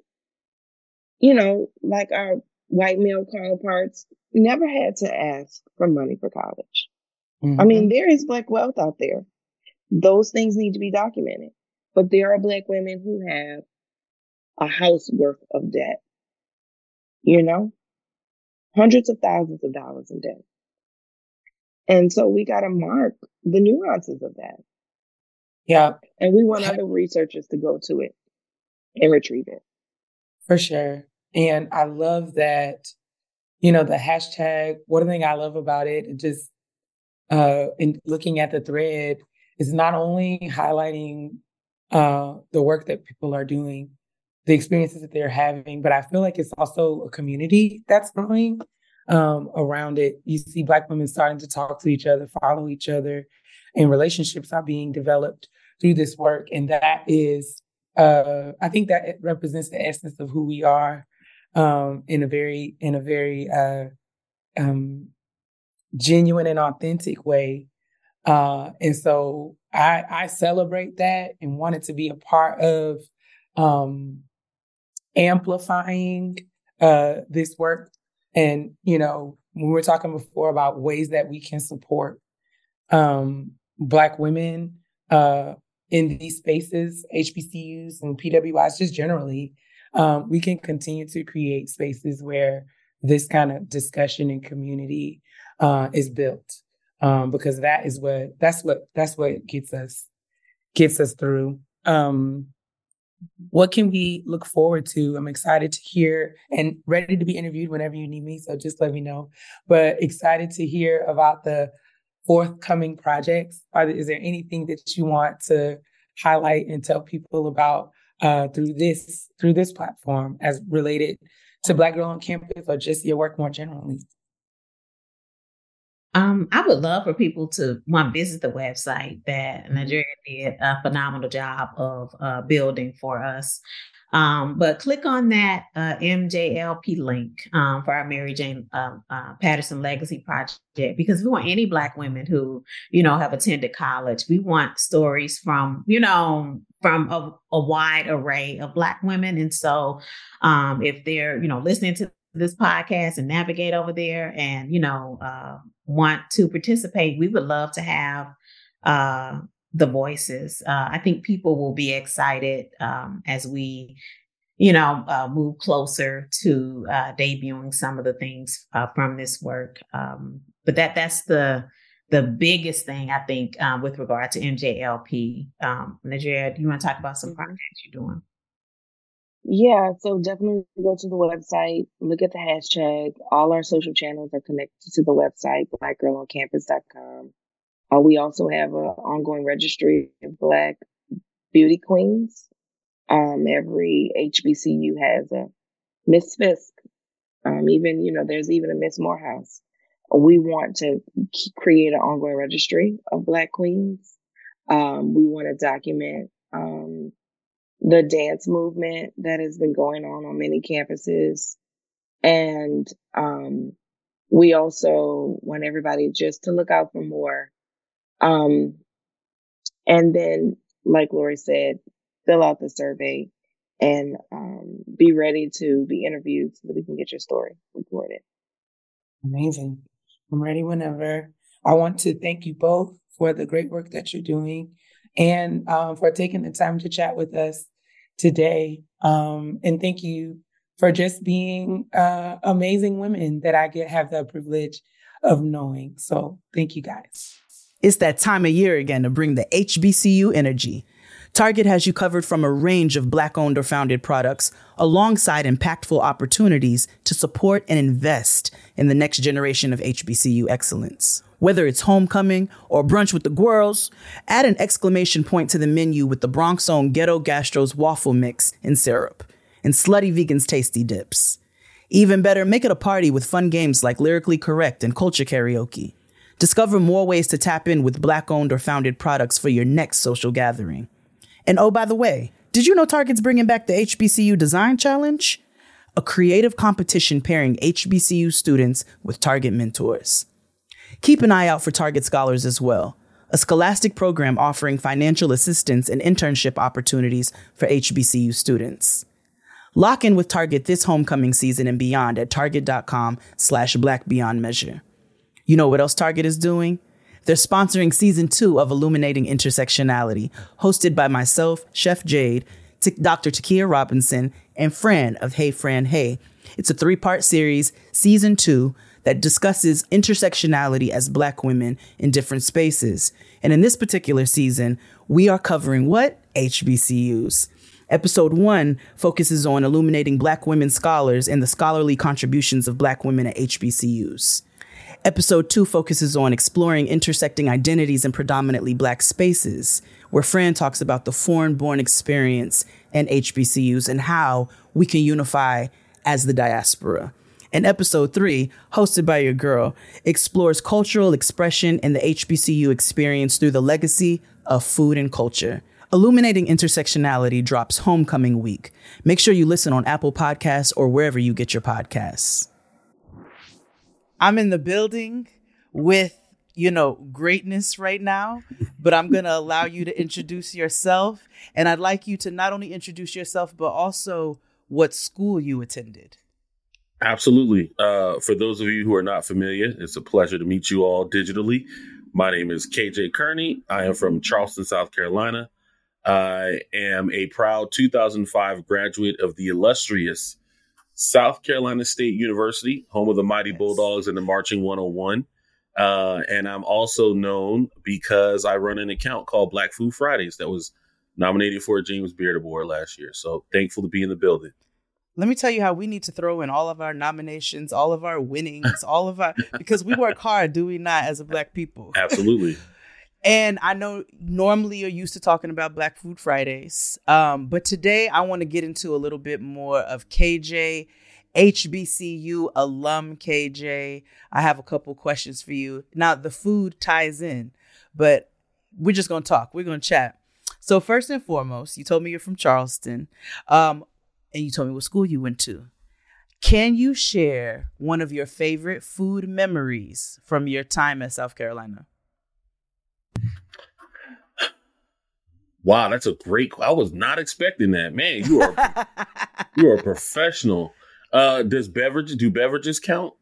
you know, like our white male counterparts, never had to ask for money for college. Mm-hmm. I mean, mm-hmm. there is black wealth out there. Those things need to be documented. But there are black women who have a house worth of debt, you know, hundreds of thousands of dollars in debt. And so we got to mark the nuances of that. Yeah. And we want other researchers to go to it and retrieve it. For sure. And I love that, you know, the hashtag, one thing I love about it, just uh in looking at the thread, is not only highlighting uh the work that people are doing, the experiences that they're having, but I feel like it's also a community that's growing um around it. You see black women starting to talk to each other, follow each other, and relationships are being developed through this work. And that is uh I think that represents the essence of who we are um, in a very in a very uh, um, genuine and authentic way. Uh, and so I, I celebrate that and wanted to be a part of um, amplifying uh, this work. And you know, when we were talking before about ways that we can support um, Black women uh, in these spaces, HBCUs and PWIs, just generally um, we can continue to create spaces where this kind of discussion and community uh, is built um, because that is what that's what that's what gets us gets us through. Um, what can we look forward to? I'm excited to hear and ready to be interviewed whenever you need me. So just let me know. But excited to hear about the forthcoming projects. Are, is there anything that you want to highlight and tell people about uh, through this through this platform as related to Black Girl on Campus or just your work more generally? Um, I would love for people to want visit the website that mm-hmm. Nadrea did a phenomenal job of uh, building for us. Um, but click on that uh, MJLP link um, for our Mary Jane uh, uh, Patterson Legacy Project because we want any Black women who, you know, have attended college. We want stories from, you know, from a, a wide array of Black women. And so um, if they're, you know, listening to this podcast and navigate over there and, you know, uh, want to participate, we would love to have uh, the voices. Uh, I think people will be excited um, as we, you know, uh, move closer to uh, debuting some of the things uh, from this work. Um, but that that's the the biggest thing I think um, with regard to MJLP. Um, Nadrea, do you want to talk about some mm-hmm. projects you're doing? Yeah, so definitely go to the website, look at the hashtag. All our social channels are connected to the website, blackgirloncampus.com. Uh, we also have an ongoing registry of Black beauty queens. Um, every HBCU has a Miss Fisk Um, even, you know, there's even a Miss Morehouse. We want to create an ongoing registry of Black queens. Um, we want to document um, the dance movement that has been going on on many campuses. And um, we also want everybody just to look out for more. Um, and then, like Lori said, fill out the survey and um, be ready to be interviewed so that we can get your story recorded. Amazing. I'm ready whenever. I want to thank you both for the great work that you're doing and um, for taking the time to chat with us today. Um, and thank you for just being uh, amazing women that I get have the privilege of knowing. So thank you guys. It's that time of year again to bring the HBCU energy. Target has you covered from a range of Black owned or founded products alongside impactful opportunities to support and invest in the next generation of HBCU excellence. Whether it's homecoming or brunch with the girls, add an exclamation point to the menu with the Bronx own Ghetto Gastro's waffle mix and syrup, and Slutty Vegan's tasty dips. Even better, make it a party with fun games like Lyrically Correct and Culture Karaoke. Discover more ways to tap in with Black owned or founded products for your next social gathering. And oh, by the way, did you know Target's bringing back the HBCU Design Challenge? A creative competition pairing HBCU students with Target mentors. Keep an eye out for Target Scholars as well, a scholastic program offering financial assistance and internship opportunities for HBCU students. Lock in with Target this homecoming season and beyond at target.com slash black beyond measure. You know what else Target is doing? They're sponsoring season two of Illuminating Intersectionality, hosted by myself, Chef Jade, T- Dr. Takia Robinson, and Fran of Hey Fran Hey. It's a three part series, season two, that discusses intersectionality as Black women in different spaces. And in this particular season, we are covering what? HBCUs. Episode one focuses on illuminating Black women scholars and the scholarly contributions of Black women at HBCUs. Episode two focuses on exploring intersecting identities in predominantly Black spaces, where Fran talks about the foreign born experience and HBCUs and how we can unify as the diaspora. And episode three, hosted by your girl, explores cultural expression and the HBCU experience through the legacy of food and culture. Illuminating Intersectionality drops homecoming week. Make sure you listen on Apple Podcasts or wherever you get your podcasts. I'm in the building with, you know, greatness right now, but I'm going to allow you to introduce yourself. And I'd like you to not only introduce yourself, but also what school you attended. Absolutely. Uh, for those of you who are not familiar, it's a pleasure to meet you all digitally. My name is KJ Kearney. I am from Charleston, South Carolina. I am a proud 2005 graduate of the illustrious South Carolina State University, home of the Mighty. Bulldogs and the Marching 101. Uh, and I'm also known because I run an account called Black Food Fridays that was nominated for a James Beard Award last year. So thankful to be in the building. Let me tell you how we need to throw in all of our nominations, all of our winnings, all of our because we work hard, do we not, as a black people? Absolutely. and I know normally you're used to talking about Black Food Fridays, um, but today I want to get into a little bit more of KJ, HBCU alum KJ. I have a couple questions for you. Now the food ties in, but we're just gonna talk. We're gonna chat. So first and foremost, you told me you're from Charleston. Um, and you told me what school you went to. Can you share one of your favorite food memories from your time at South Carolina? Wow, that's a great. I was not expecting that, man. You are you are a professional. Uh, does beverages do beverages count?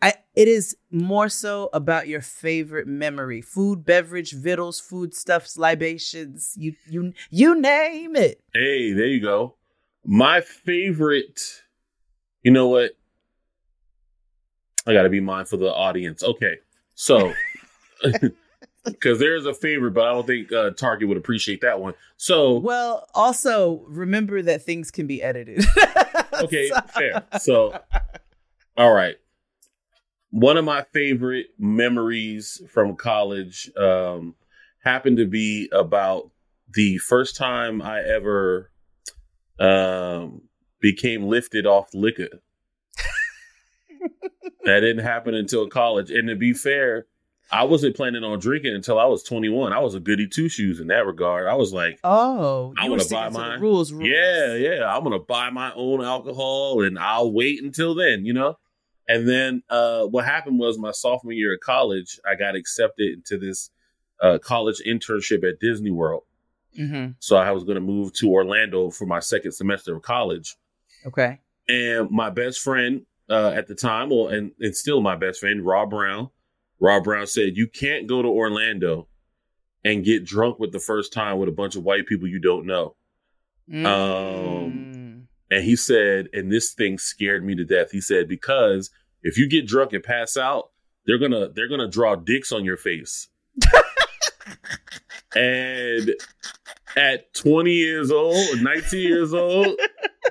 I, it is more so about your favorite memory food beverage vittles food stuffs libations you you you name it hey there you go my favorite, you know what? I got to be mindful of the audience. Okay, so because there's a favorite, but I don't think uh, Target would appreciate that one. So, well, also remember that things can be edited. okay, so. fair. So, all right. One of my favorite memories from college um, happened to be about the first time I ever um, became lifted off liquor. that didn't happen until college. And to be fair, I wasn't planning on drinking until I was 21. I was a goody two shoes in that regard. I was like, oh, I you were want to buy my rules, rules. Yeah, yeah. I'm gonna buy my own alcohol and I'll wait until then, you know? And then uh what happened was my sophomore year of college, I got accepted into this uh college internship at Disney World. Mm-hmm. So I was gonna move to Orlando for my second semester of college. Okay. And my best friend uh at the time, well, and it's still my best friend, Rob Brown. Rob Brown said, You can't go to Orlando and get drunk with the first time with a bunch of white people you don't know. Mm. And he said, and this thing scared me to death. He said, because if you get drunk and pass out, they're gonna they're gonna draw dicks on your face. and at 20 years old, 19 years old,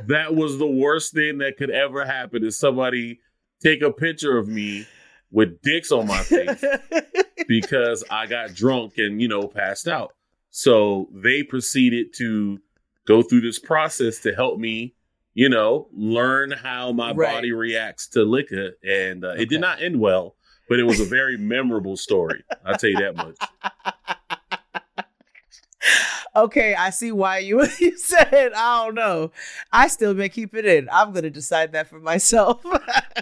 that was the worst thing that could ever happen is somebody take a picture of me with dicks on my face because I got drunk and, you know, passed out. So they proceeded to go through this process to help me, you know, learn how my Right. body reacts to liquor. And uh, it did not end well, but it was a very memorable story. I'll tell you that much. okay, I see why you you said I don't know. I still may keep it in. I'm gonna decide that for myself.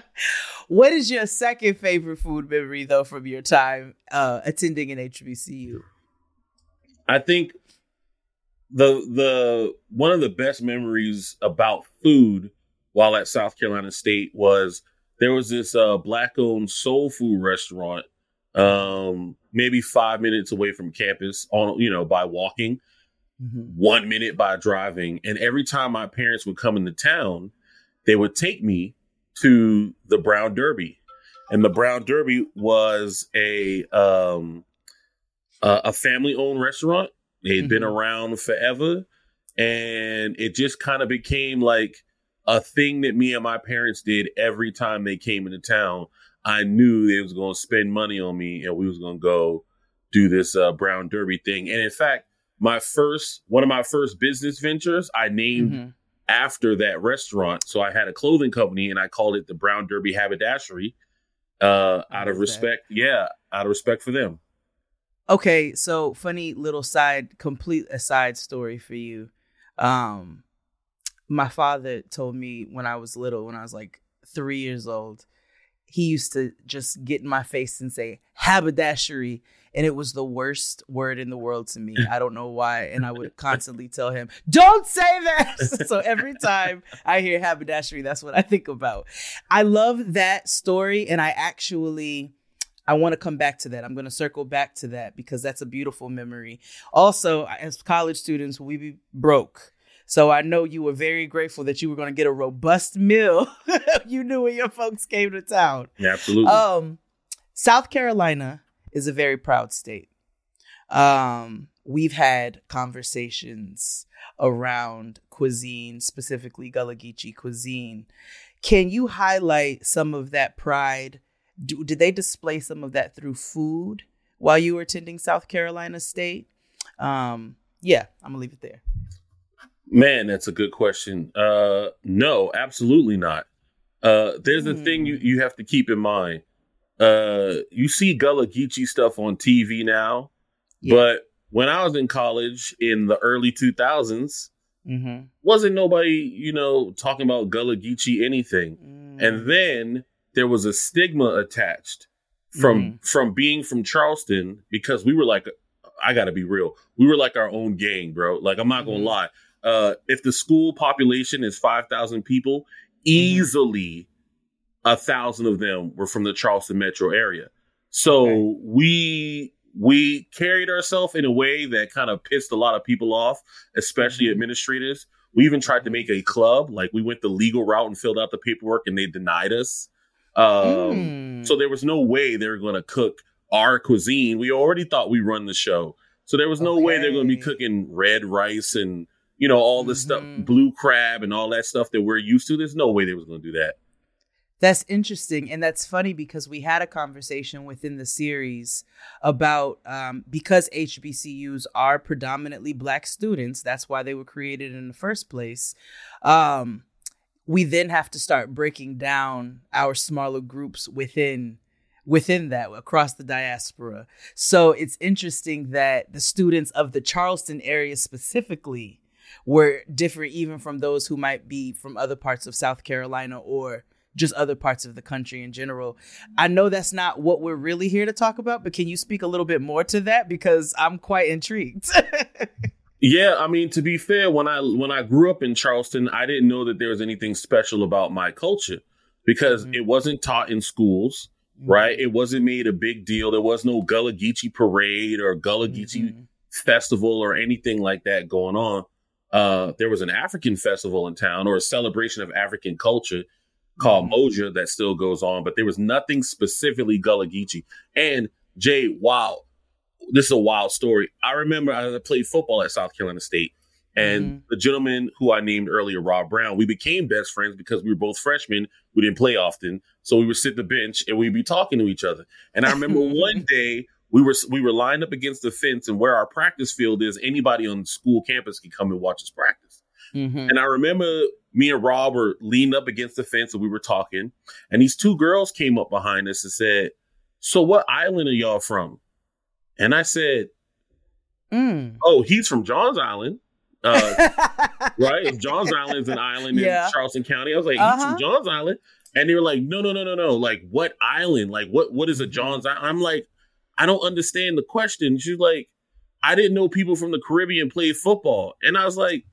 what is your second favorite food memory though from your time uh, attending an HBCU? I think the the one of the best memories about food while at South Carolina State was there was this uh, black owned soul food restaurant um maybe 5 minutes away from campus on you know by walking Mm-hmm. 1 minute by driving. And every time my parents would come into town they would take me to the Brown Derby. And the Brown Derby was a um a, a family owned restaurant. They had been Mhm. around forever. And it just kind of became like a thing that me and my parents did every time they came into town. I knew they was going to spend money on me and we was going to go do this uh, brown derby thing. And in fact my first one of my first business ventures i named Mhm. after that restaurant so i had a clothing company and i called it the brown derby haberdashery uh out of love that. respect yeah out of respect for them Okay, so funny little side, complete aside story for you. Um, my father told me when I was little, when I was like three years old, he used to just get in my face and say haberdashery, and it was the worst word in the world to me. I don't know why, and I would constantly tell him, "Don't say that." so every time I hear haberdashery, that's what I think about. I love that story, and I actually. I want to come back to that. I'm going to circle back to that because that's a beautiful memory. Also, as college students, we be broke. So I know you were very grateful that you were going to get a robust meal. you knew when your folks came to town. absolutely Um, South Carolina is a very proud state. Um, we've had conversations around cuisine, specifically Gullah Geechee cuisine. Can you highlight some of that pride? Do, did they display some of that through food while you were attending South Carolina State? Um, yeah, I'm gonna leave it there. Man, that's a good question. Uh no, absolutely not. Uh there's a thing you, Hmm. you have to keep in mind. Uh you see Gullah Geechee stuff on TV now, Yeah. but when I was in college in the early 2000s, Mm-hmm. wasn't nobody, you know, talking about Gullah Geechee anything. Mm. And then there was a stigma attached from Mm-hmm. from being from Charleston because we were like I got to be real. We were like our own gang, bro. Like I'm not going to Mhm. lie. Uh if the school population is 5,000 people, Mm-hmm. easily a 1,000 of them were from the Charleston metro area. So Okay. we we carried ourselves in a way that kind of pissed a lot of people off, especially Mhm. administrators. We even tried to make a club, like we went the legal route and filled out the paperwork, and they denied us. Um, Mm. So there was no way they were going to cook our cuisine. We already thought we run the show, so there was no way they're going to be cooking red rice and you know all this stuff, Mhm. blue crab and all that stuff that we're used to. There's no way they was going to do that. That's interesting. And that's funny because we had a conversation within the series about um, because HBCUs are predominantly Black students, that's why they were created in the first place. Um, we then have to start breaking down our smaller groups within within that across the diaspora. So it's interesting that the students of the Charleston area specifically were different even from those who might be from other parts of South Carolina or just other parts of the country in general. I know that's not what we're really here to talk about, but can you speak a little bit more to that because I'm quite intrigued. yeah, I mean to be fair, when I when I grew up in Charleston, I didn't know that there was anything special about my culture because mm-hmm. it wasn't taught in schools right? It wasn't made a big deal. There was no Gullah Geechee parade or Gullah Geechee mm-hmm. festival or anything like that going on. Uh, there was an African festival in town or a celebration of African culture called mm-hmm. Moja that still goes on, but there was nothing specifically Gullah Geechee. And Jay, wow, this is a wild story. I remember I played football at South Carolina State and mm-hmm. the gentleman who I named earlier, Rob Brown, we became best friends because we were both freshmen. We didn't play often. So we would sit the bench and we'd be talking to each other. And I remember one day we were we were lined up against the fence and where our practice field is, anybody on the school campus could come and watch us practice. Mm-hmm. And I remember me and Rob were leaned up against the fence and we were talking. And these two girls came up behind us and said, So what island are y'all from? And I said, mm. Oh, he's from Johns Island. Uh, right? Johns Island is an island yeah. in Charleston County. I was like, uh-huh. from Johns Island. And they were like, no, no, no, no, no. Like, what island? Like, what what is a Johns Island? I'm like, I don't understand the question. She's like, I didn't know people from the Caribbean played football. And I was like,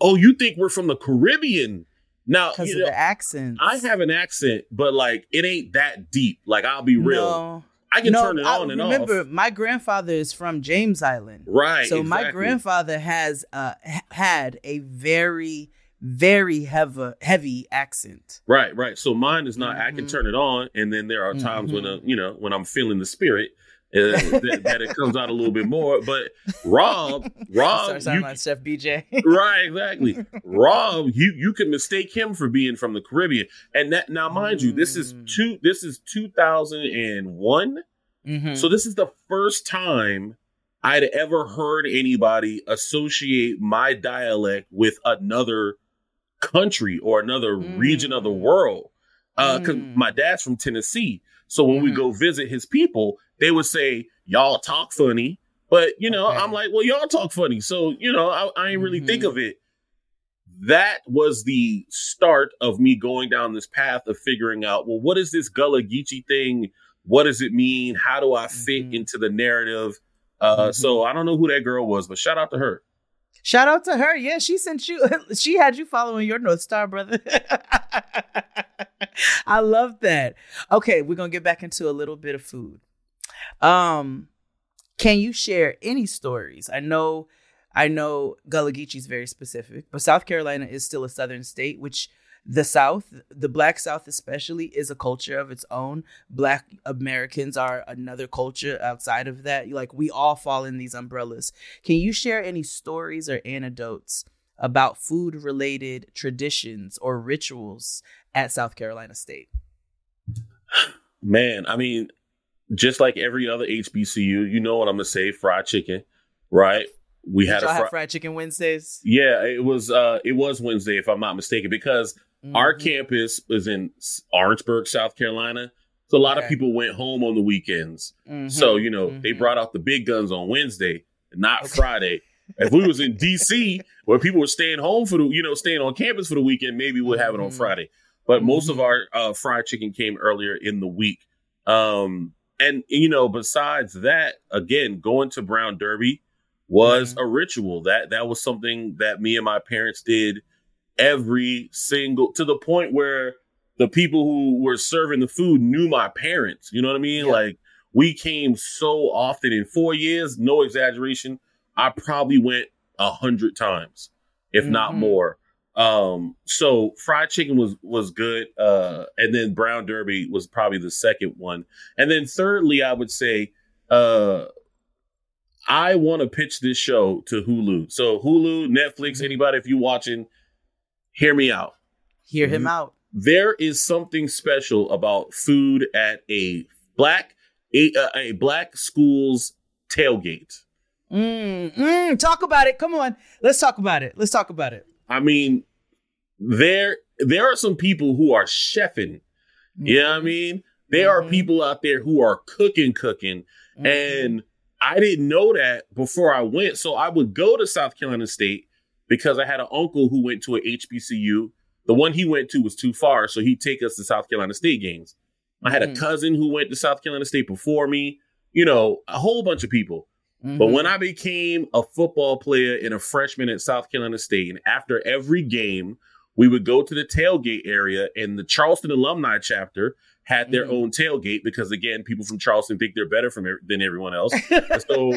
oh, you think we're from the Caribbean? Now, because of know, the accent. I have an accent, but like, it ain't that deep. Like, I'll be real. No. I can no, turn it on and remember, off. Remember, my grandfather is from James Island. Right. So exactly. my grandfather has uh, had a very very heavy heavy accent. Right, right. So mine is not. Mm-hmm. I can mm-hmm. turn it on, and then there are times mm-hmm. when uh, you know when I'm feeling the spirit. Uh, that, that, it comes out a little bit more, but Rob, Rob, sounding like Chef BJ, right? Exactly. Rob, you you can mistake him for being from the Caribbean, and that now, mind mm. you, this is mm. two. This is two thousand and one. Mm-hmm. So this is the first time I'd ever heard anybody associate my dialect with another country or another mm. region of the mm. world. Uh, mm. my dad's from Tennessee. So when mm. we go visit his people, they would say, Y'all talk funny. But, you know, okay. I'm like, Well, y'all talk funny. So, you know, I, I ain't really mm-hmm. think of it. That was the start of me going down this path of figuring out, well, what is this Gullah Geechee thing? What does it mean? How do I fit mm-hmm. into the narrative? Uh, mm-hmm. So I don't know who that girl was, but shout out to her. Shout out to her. Yeah, she sent you. She had you following your North Star, brother. I love that. Okay, we're gonna get back into a little bit of food. Um, can you share any stories? I know, I know Gullah is very specific, but South Carolina is still a southern state, which the South, the Black South especially, is a culture of its own. Black Americans are another culture outside of that. Like we all fall in these umbrellas. Can you share any stories or anecdotes about food related traditions or rituals at South Carolina State? Man, I mean, just like every other HBCU, you know what I'm gonna say: fried chicken, right? We Did had a fr- fried chicken Wednesdays. Yeah, it was. uh It was Wednesday, if I'm not mistaken, because Mm-hmm. Our campus was in Orangeburg, South Carolina. So a lot okay. of people went home on the weekends. Mm-hmm. So, you know, mm-hmm. they brought out the big guns on Wednesday, not okay. Friday. if we was in DC where people were staying home for the, you know, staying on campus for the weekend, maybe we'll have it on mm-hmm. Friday. But most of mm-hmm. our uh, fried chicken came earlier in the week. Um, and you know, besides that, again, going to Brown Derby was mm-hmm. a ritual. That that was something that me and my parents did every single to the point where the people who were serving the food knew my parents. You know what I mean? Yeah. Like we came so often in four years, no exaggeration. I probably went a hundred times, if mm-hmm. not more. Um, so fried chicken was was good. Uh, and then brown derby was probably the second one. And then thirdly, I would say, uh, I want to pitch this show to Hulu. So Hulu, Netflix, mm-hmm. anybody, if you're watching, hear me out. Hear him out. There is something special about food at a black a, uh, a black school's tailgate. Mm, mm, talk about it. Come on, let's talk about it. Let's talk about it. I mean, there there are some people who are chefing. Mm-hmm. You know what I mean? There mm-hmm. are people out there who are cooking, cooking. Mm-hmm. And I didn't know that before I went. So I would go to South Carolina State because I had an uncle who went to a HBCU. The one he went to was too far, so he'd take us to South Carolina State games. I had a mm-hmm. cousin who went to South Carolina State before me, you know, a whole bunch of people. Mm-hmm. But when I became a football player and a freshman at South Carolina State, and after every game, we would go to the tailgate area, and the Charleston alumni chapter had their mm-hmm. own tailgate because, again, people from Charleston think they're better from than everyone else. so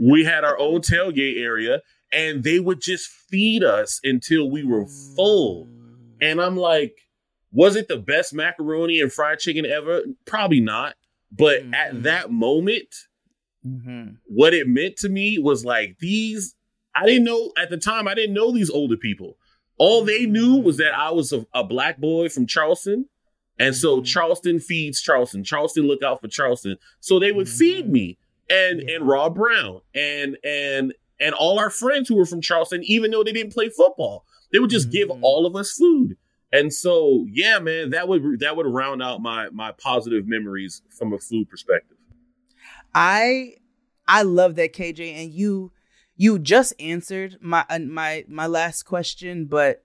we had our own tailgate area, and they would just feed us until we were full. And I'm like, was it the best macaroni and fried chicken ever? Probably not. But mm-hmm. at that moment, mm-hmm. what it meant to me was like these. I didn't know at the time. I didn't know these older people. All they knew was that I was a, a black boy from Charleston, and so mm-hmm. Charleston feeds Charleston. Charleston look out for Charleston. So they would feed mm-hmm. me and yeah. and Rob Brown and and and all our friends who were from Charleston, even though they didn't play football, they would just give mm-hmm. all of us food. And so, yeah, man, that would that would round out my my positive memories from a food perspective. I I love that KJ and you you just answered my uh, my my last question, but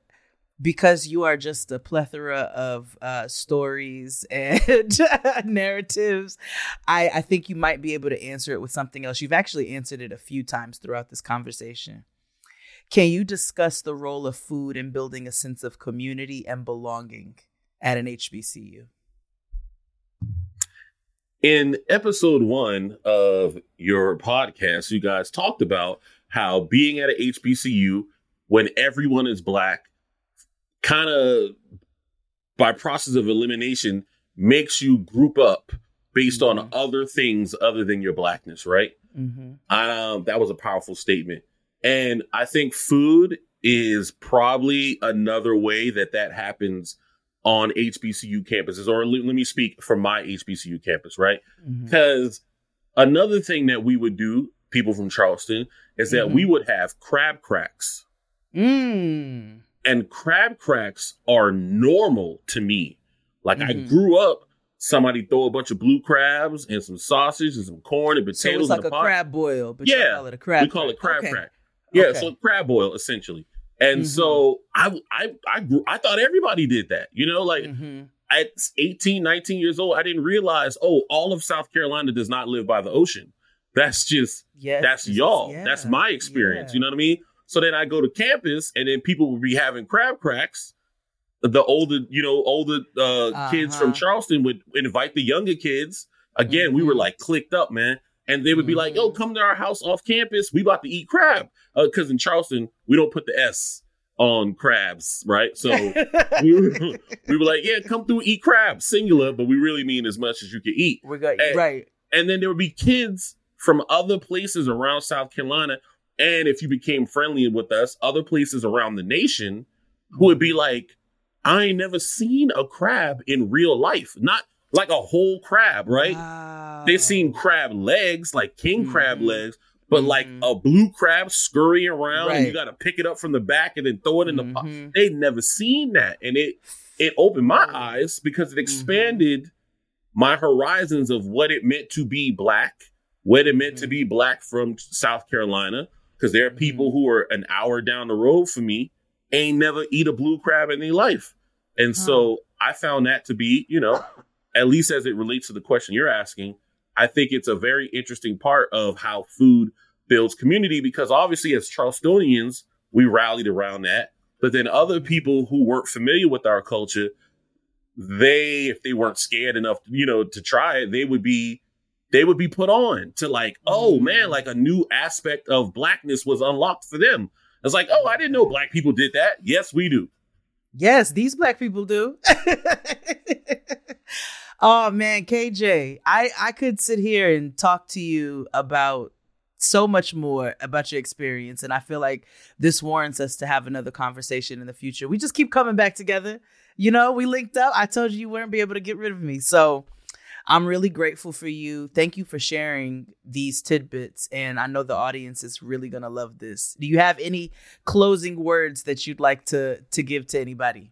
because you are just a plethora of uh, stories and narratives, I, I think you might be able to answer it with something else. You've actually answered it a few times throughout this conversation. Can you discuss the role of food in building a sense of community and belonging at an HBCU? In episode one of your podcast, you guys talked about how being at an HBCU when everyone is black kind of by process of elimination makes you group up based mm-hmm. on other things other than your blackness, right? Mm-hmm. Um, that was a powerful statement. And I think food is probably another way that that happens on HBCU campuses, or let, let me speak from my HBCU campus, right? Because mm-hmm. another thing that we would do, people from Charleston, is that mm-hmm. we would have crab cracks. Mm. And crab cracks are normal to me. Like mm-hmm. I grew up, somebody throw a bunch of blue crabs and some sausage and some corn and potatoes. So it's like a crab boil, but yeah, call it a crab. We call it crab okay. crack. Yeah, okay. so crab boil essentially. And mm-hmm. so I I I grew I thought everybody did that. You know, like mm-hmm. at 18, 19 years old, I didn't realize, oh, all of South Carolina does not live by the ocean. That's just yes, that's y'all. Yeah, that's my experience. Yeah. You know what I mean? So then I go to campus and then people would be having crab cracks. The older, you know, older uh, uh-huh. kids from uh-huh. Charleston would invite the younger kids. Again, mm-hmm. we were mm-hmm. like clicked up, man and they would be like, "Yo, mm-hmm. come to our house off campus. We about to eat crab." Because uh, in Charleston, we don't put the S on crabs, right? So we, were, we were like, "Yeah, come through, eat crab, singular," but we really mean as much as you can eat. We got and, right. And then there would be kids from other places around South Carolina, and if you became friendly with us, other places around the nation who would be mm-hmm. like, "I ain't never seen a crab in real life. Not like a whole crab, right? Wow. They seen crab legs, like king mm-hmm. crab legs, but mm-hmm. like a blue crab scurrying around right. and you got to pick it up from the back and then throw it in the pot. Mm-hmm. They'd never seen that. And it, it opened my eyes because it mm-hmm. expanded my horizons of what it meant to be black, what it meant to mm-hmm. be black from South Carolina. Cause there are mm-hmm. people who are an hour down the road from me ain't never eat a blue crab in their life. And so I found that to be, you know, at least as it relates to the question you're asking, I think it's a very interesting part of how food builds community because obviously as Charlestonians, we rallied around that. But then other people who weren't familiar with our culture, they, if they weren't scared enough, you know, to try it, they would be, they would be put on to like, oh mm-hmm. man, like a new aspect of blackness was unlocked for them. It's like, oh, I didn't know black people did that. Yes, we do. Yes, these black people do. Oh man, KJ, I I could sit here and talk to you about so much more about your experience and I feel like this warrants us to have another conversation in the future. We just keep coming back together. You know, we linked up. I told you you weren't be able to get rid of me. So, I'm really grateful for you. Thank you for sharing these tidbits. And I know the audience is really going to love this. Do you have any closing words that you'd like to, to give to anybody?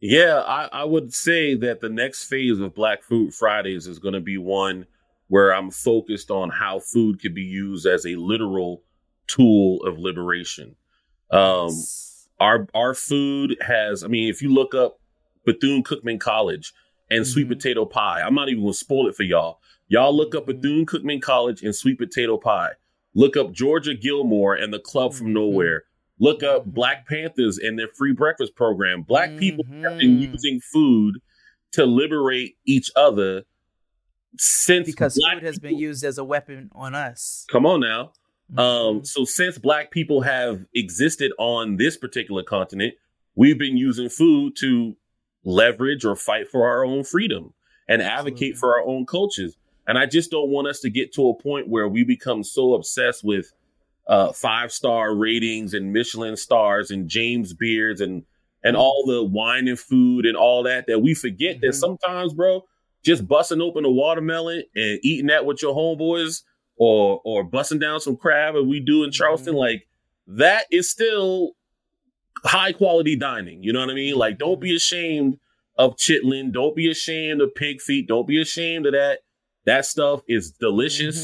Yeah, I, I would say that the next phase of Black Food Fridays is going to be one where I'm focused on how food could be used as a literal tool of liberation. Um, our our food has, I mean, if you look up Bethune Cookman College and mm-hmm. sweet potato pie, I'm not even gonna spoil it for y'all. Y'all look up mm-hmm. Bethune Cookman College and sweet potato pie. Look up Georgia Gilmore and the Club from mm-hmm. Nowhere. Look up mm-hmm. Black Panthers and their free breakfast program. Black mm-hmm. people have been using food to liberate each other since because food has people, been used as a weapon on us. Come on now. Mm-hmm. Um, so since black people have existed on this particular continent, we've been using food to leverage or fight for our own freedom and Absolutely. advocate for our own cultures. And I just don't want us to get to a point where we become so obsessed with uh, five star ratings and Michelin stars and James Beards and and all the wine and food and all that that we forget mm-hmm. that sometimes, bro, just busting open a watermelon and eating that with your homeboys or or busting down some crab and we do in Charleston, mm-hmm. like that is still high quality dining. You know what I mean? Like, don't be ashamed of chitlin. Don't be ashamed of pig feet. Don't be ashamed of that. That stuff is delicious.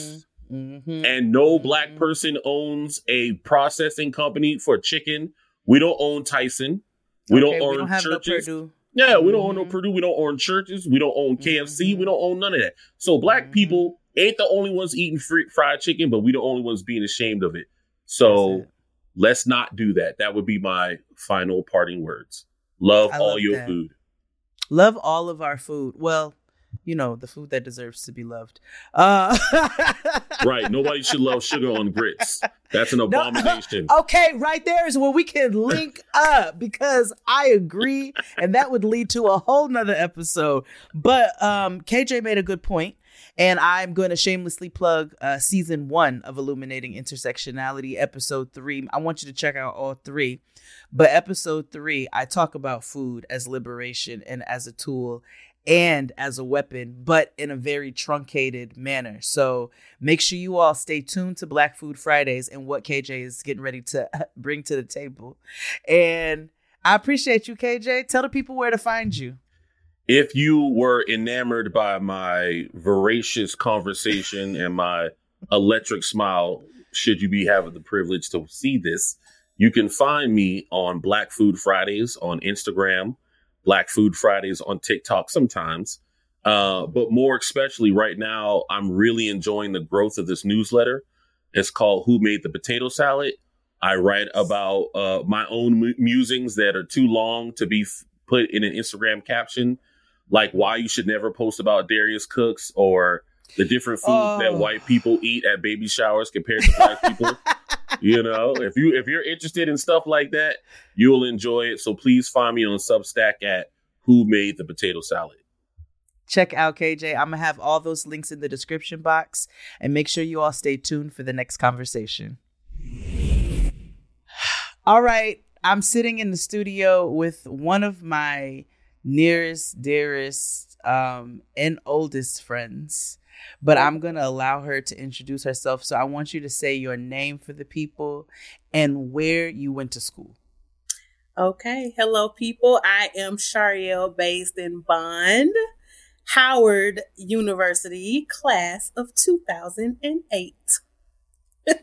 Mm-hmm. Mm-hmm. And no black mm-hmm. person owns a processing company for chicken. We don't own Tyson. We okay, don't own we don't churches. No yeah, we don't own no mm-hmm. We don't own churches. We don't own KFC. We don't own none of that. So black people ain't the only ones eating free, fried chicken, but we the only ones being ashamed of it. So let's not do that. That would be my final parting words. Love I all love your that. food. Love all of our food. Well, you know, the food that deserves to be loved. Uh- right. Nobody should love sugar on grits. That's an abomination. No, okay, right there is where we can link up because I agree, and that would lead to a whole nother episode. But um, KJ made a good point. And I'm going to shamelessly plug uh, season one of Illuminating Intersectionality, episode three. I want you to check out all three. But episode three, I talk about food as liberation and as a tool and as a weapon, but in a very truncated manner. So make sure you all stay tuned to Black Food Fridays and what KJ is getting ready to bring to the table. And I appreciate you, KJ. Tell the people where to find you if you were enamored by my voracious conversation and my electric smile, should you be having the privilege to see this, you can find me on Black Food Fridays on Instagram, Black Food Fridays on TikTok sometimes. Uh, but more especially right now, I'm really enjoying the growth of this newsletter. It's called Who Made the Potato Salad. I write about uh, my own musings that are too long to be f- put in an Instagram caption like why you should never post about Darius Cooks or the different foods oh. that white people eat at baby showers compared to black people. you know, if you if you're interested in stuff like that, you'll enjoy it. So please find me on Substack at Who Made the Potato Salad. Check out KJ. I'm gonna have all those links in the description box, and make sure you all stay tuned for the next conversation. All right, I'm sitting in the studio with one of my nearest, dearest, um, and oldest friends. But I'm going to allow her to introduce herself. So I want you to say your name for the people and where you went to school. Okay. Hello, people. I am Shariel based in Bond, Howard University, class of 2008.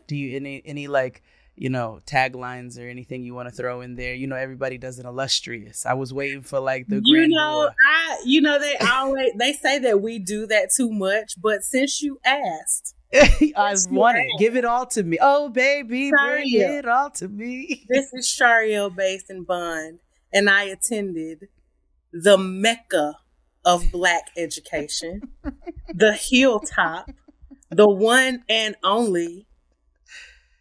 Do you any any like you know, taglines or anything you want to throw in there. You know, everybody does an illustrious. I was waiting for like the you know, I you know they always they say that we do that too much, but since you asked, I want it. Give it all to me. Oh, baby, bring it all to me. this is Chariell Baisden-Bond, and I attended the mecca of black education, the hilltop, the one and only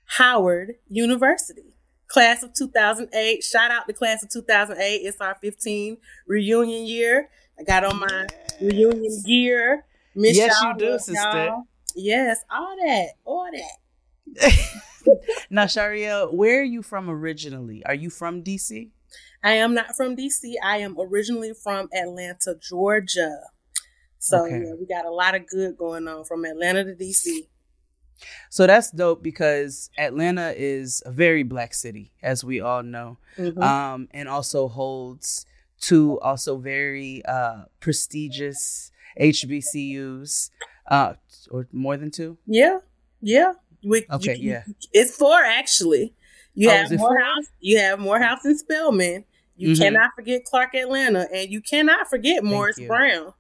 Howard University. Class of 2008. Shout out to class of 2008. It's our 15 reunion year. I got on my reunion gear. Miss yes, you do, sister. Y'all. Yes, all that, all that. now, Sharia, where are you from originally? Are you from DC? I am not from DC. I am originally from Atlanta, Georgia. So Okay. yeah, we got a lot of good going on from Atlanta to DC. So that's dope because Atlanta is a very black city, as we all know, Mhm. um, and also holds two also very uh, prestigious HBCUs, uh, or more than two. yeah, yeah. We, Okay, you- yeah. It's four actually. You Oh, have is it four? Morehouse. You have Morehouse and Spelman. You Mhm. cannot forget Clark Atlanta, and you cannot forget Morris you. Brown.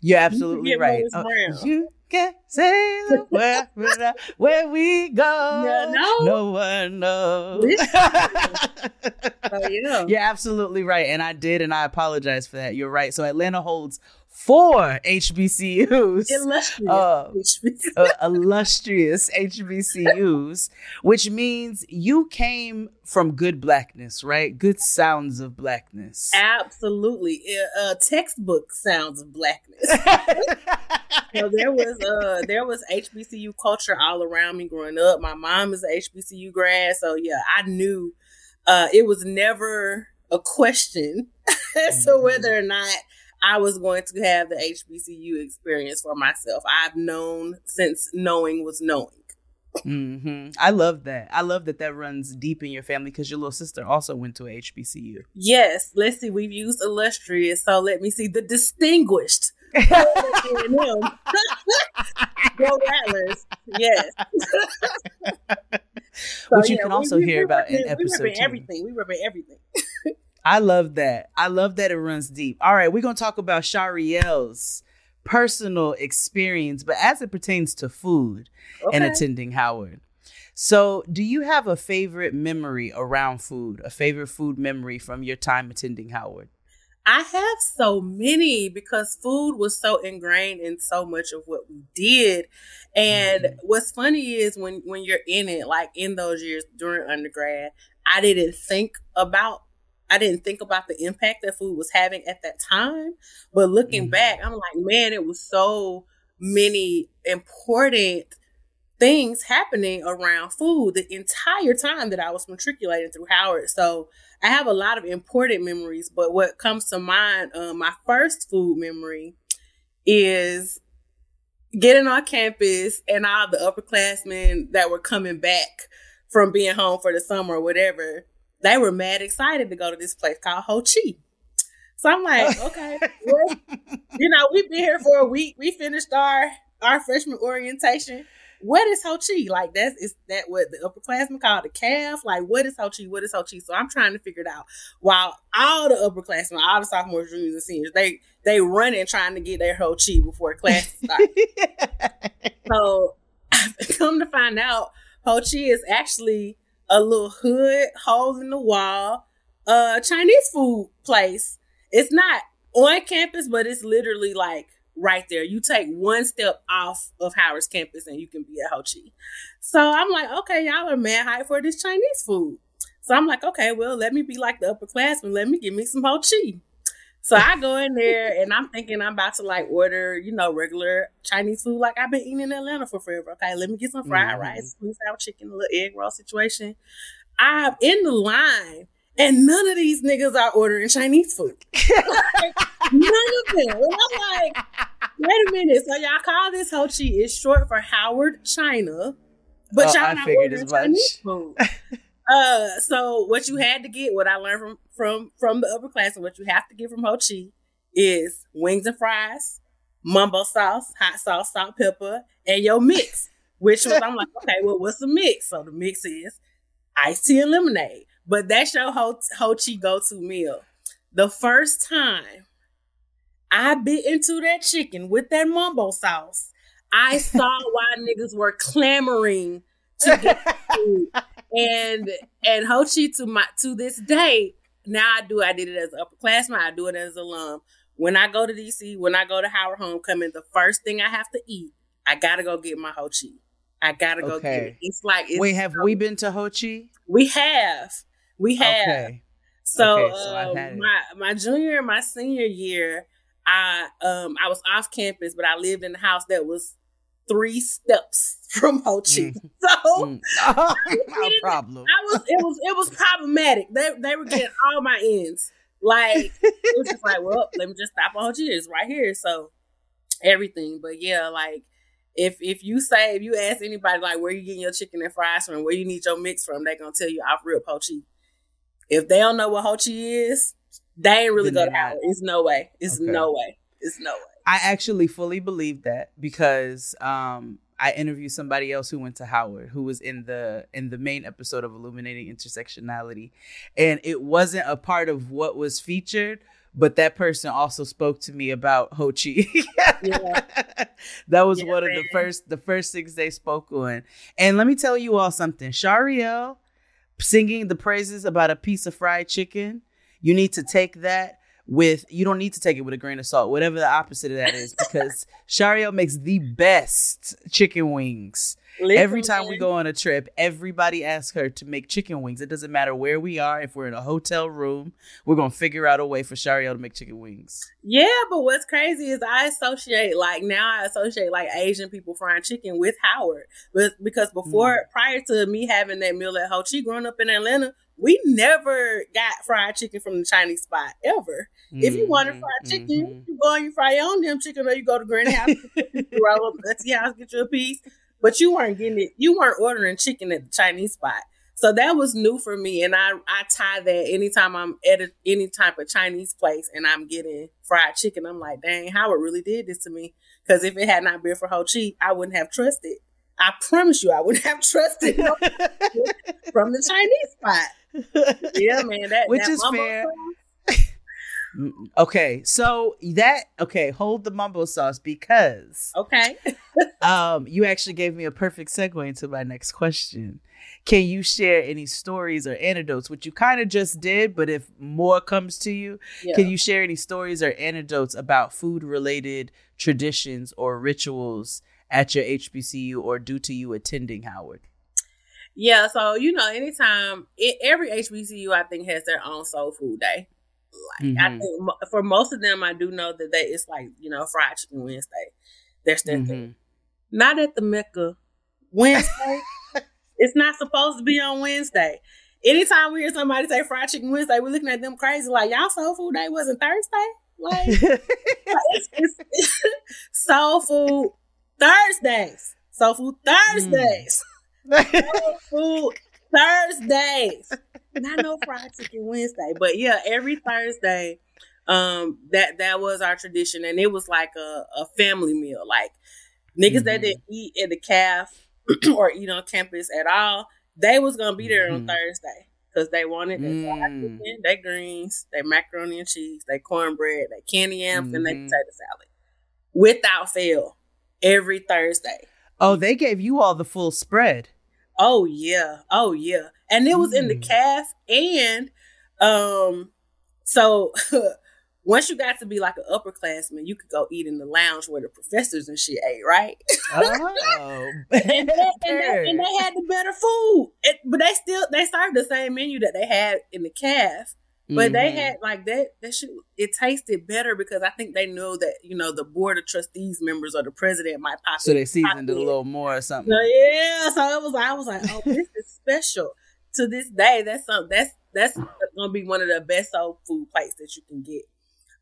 You're absolutely forget right. Morris Uh, Brown. you can say the word without where we go. Yeah, no. no one knows. Oh yeah. You're absolutely right. And I did, and I apologize for that. You're right. So Atlanta holds four HBCUs. Illustrious. Uh, uh, illustrious HBCUs, which means you came from good blackness, right? Good sounds of blackness. Absolutely. Uh, uh, textbook sounds of blackness. so there was uh there was HBCU culture all around me growing up. My mom is a HBCU grad, so yeah, I knew uh it was never a question as to Mhm. whether or not I was going to have the HBCU experience for myself. I've known since knowing was knowing. hmm I love that. I love that that runs deep in your family because your little sister also went to a HBCU. Yes, let's see. We've used illustrious, so let me see the distinguished. Go Rattlers. Yes. So, Which you can also hear about in episode We two. everything. We remember everything. I love that. I love that it runs deep. All right, we're gonna talk about Chariell's personal experience, but as it pertains to food and attending Howard. So, do you have a favorite memory around food? A favorite food memory from your time attending Howard? I have so many because food was so ingrained in so much of what we did. And Mhm. what's funny is when when you're in it, like in those years during undergrad, I didn't think about I didn't think about the impact that food was having at that time. But looking Mhm. back, I'm like, man, it was so many important things happening around food the entire time that I was matriculating through Howard. So I have a lot of important memories, but what comes to mind, um, my first food memory is getting on campus and all the upperclassmen that were coming back from being home for the summer or whatever. They were mad excited to go to this place called Ho Chi. So I'm like, okay, well, you know, we've been here for a week. We finished our our freshman orientation. What is Ho Chi? Like that's is that what the upperclassmen call the calf? Like what is Ho Chi? What is Ho Chi? So I'm trying to figure it out. While all the upperclassmen, all the sophomores, juniors, and seniors, they they running trying to get their Ho Chi before class starts. So come to find out, Ho Chi is actually a little hood, hole in the wall, uh Chinese food place. It's not on campus, but it's literally like right there. You take one step off of Howard's campus and you can be at Ho Chi. So I'm like, okay, y'all are mad hype for this Chinese food. So I'm like, okay, well, let me be like the upperclassmen. Let me give me some Ho Chi. So I go in there and I'm thinking I'm about to like order, you know, regular Chinese food like I've been eating in Atlanta for forever. Okay, let me get some fried Mhm. rice, sweet sour chicken, a little egg roll situation. I'm in the line and none of these niggas are ordering Chinese food. None of them. And I'm like, wait a minute. So y'all call this Ho Chi is short for Howard China, but Oh, y'all I not figured ordering. Chinese food. uh, so what you had to get, what I learned from from from the upper class, and what you have to get from Ho Chi is wings and fries, mumbo sauce, hot sauce, salt, pepper, and your mix. Which was I'm like, okay, well, what's the mix? So the mix is iced tea and lemonade. But that's your Ho, Ho Chi go to meal. The first time I bit into that chicken with that mumbo sauce, I saw why niggas were clamoring to get food. And and Ho Chi to my to this day, now I do I did it as an upperclassman, I do it as an alum. When I go to DC, when I go to Howard Homecoming, the first thing I have to eat, I gotta go get my Ho Chi. I gotta go get it. It's like it's Wait, have we been to Ho Chi? we have. We have. Okay. So, Okay, so um, my my junior and my senior year, I um I was off campus, but I lived in a house that was three steps from Ho Chi. Mm. So Mm. no problem. I was it was it was problematic. They they were getting all my ends. Like it was just like, well, let me just stop on Ho Chi. It's right here. So everything. But yeah, like if if you say if you ask anybody like where you getting your chicken and fries from, where you need your mix from, they gonna tell you off real Ho Chi. If they don't know what Ho Chi is, they ain't really Then go to they're not. Howard. It's no way. It's Okay. no way. It's no way. I actually fully believe that because um, I interviewed somebody else who went to Howard, who was in the in the main episode of Illuminating Intersectionality, and it wasn't a part of what was featured. But that person also spoke to me about Ho Chi. Yeah. that was Yeah, one of the first the first things they spoke on. And let me tell you all something. Chariell singing the praises about a piece of fried chicken. You need to take that with you don't need to take it with a grain of salt, whatever the opposite of that is, because Chariell makes the best chicken wings. Every time we go on a trip, everybody asks her to make chicken wings. It doesn't matter where we are. If we're in a hotel room, we're gonna figure out a way for Chariell to make chicken wings. Yeah, but what's crazy is I associate like now I associate like Asian people frying chicken with Howard, but because before mm. prior to me having that meal at Ho Chi growing up in Atlanta, we never got fried chicken from the Chinese spot ever. If you wanted Mhm, fried chicken, mhm. you go and you fry your own damn chicken, or you go to Granny House, you roll up Let's House, get you a piece. But you weren't getting it. You weren't ordering chicken at the Chinese spot. So that was new for me, and I I tie that anytime I'm at a, any type of Chinese place and I'm getting fried chicken, I'm like, dang, Howard really did this to me. Because if it had not been for Ho Chi, I wouldn't have trusted. I promise you, I wouldn't have trusted from the Chinese spot. Yeah, man, that Which that is fair. sauce, Okay, so that okay, hold the mumbo sauce because Okay. um you actually gave me a perfect segue into my next question. Can you share any stories or anecdotes, which you kind of just did, but if more comes to you, Yeah. can you share any stories or anecdotes about food related traditions or rituals at your HBCU or due to you attending Howard? Yeah, so you know, anytime it, every HBCU I think has their own soul food day. Like I Mhm. think mo- for most of them, I do know that they it's like you know fried chicken Wednesday. That's their Mhm. thing. Not at the Mecca Wednesday. it's not supposed to be on Wednesday. Anytime we hear somebody say fried chicken Wednesday, we're looking at them crazy like y'all soul food day wasn't Thursday. Like it's, it's soul food Thursdays. Soul food Thursdays. Soul food Thursdays. Not no fried chicken Wednesday. But yeah, every Thursday, um, that that was our tradition. And it was like a, a family meal. Like niggas that Mhm. didn't eat at the calf or eat on campus at all, they was gonna be there on Mhm. Thursday. Because they wanted their Mm. chicken, their greens, their macaroni and cheese, their cornbread, their candy yams, and their potato salad. Without fail. Every Thursday. oh, they gave you all the full spread. Oh yeah. Oh yeah. And it was in the Mm. calf and um so once you got to be like an upperclassman, you could go eat in the lounge where the professors and shit ate, right? Oh, and, they, and, they, and they had the better food. It, but they still they served the same menu that they had in the calf. But they Mhm. had like that that shit it tasted better because I think they know that, you know, the board of trustees members or the president might pop so they seasoned it a little more or something. So, yeah, so it was. I was like, oh, this is special. To this day, that's some. That's that's gonna be one of the best soul food plates that you can get.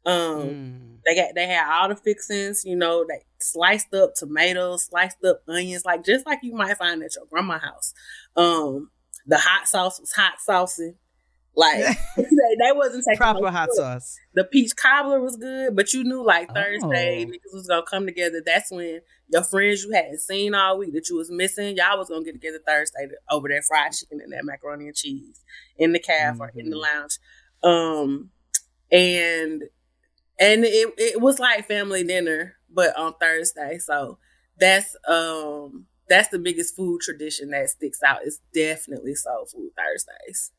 Um, Mm. they got they had all the fixings. You know, they sliced up tomatoes, sliced up onions, like just like you might find at your grandma house. Um, the hot sauce was hot saucing. Like they, wasn't taking Proper hot shit. sauce. The peach cobbler was good, but you knew like Oh. Thursday niggas was gonna come together. That's when your friends you hadn't seen all week that you was missing, y'all was gonna get together Thursday to, over that fried chicken and that macaroni and cheese in the calf or in the Mhm. lounge. Um, and and it it was like family dinner, but on Thursday. So that's um that's the biggest food tradition that sticks out. It's definitely soul food Thursdays.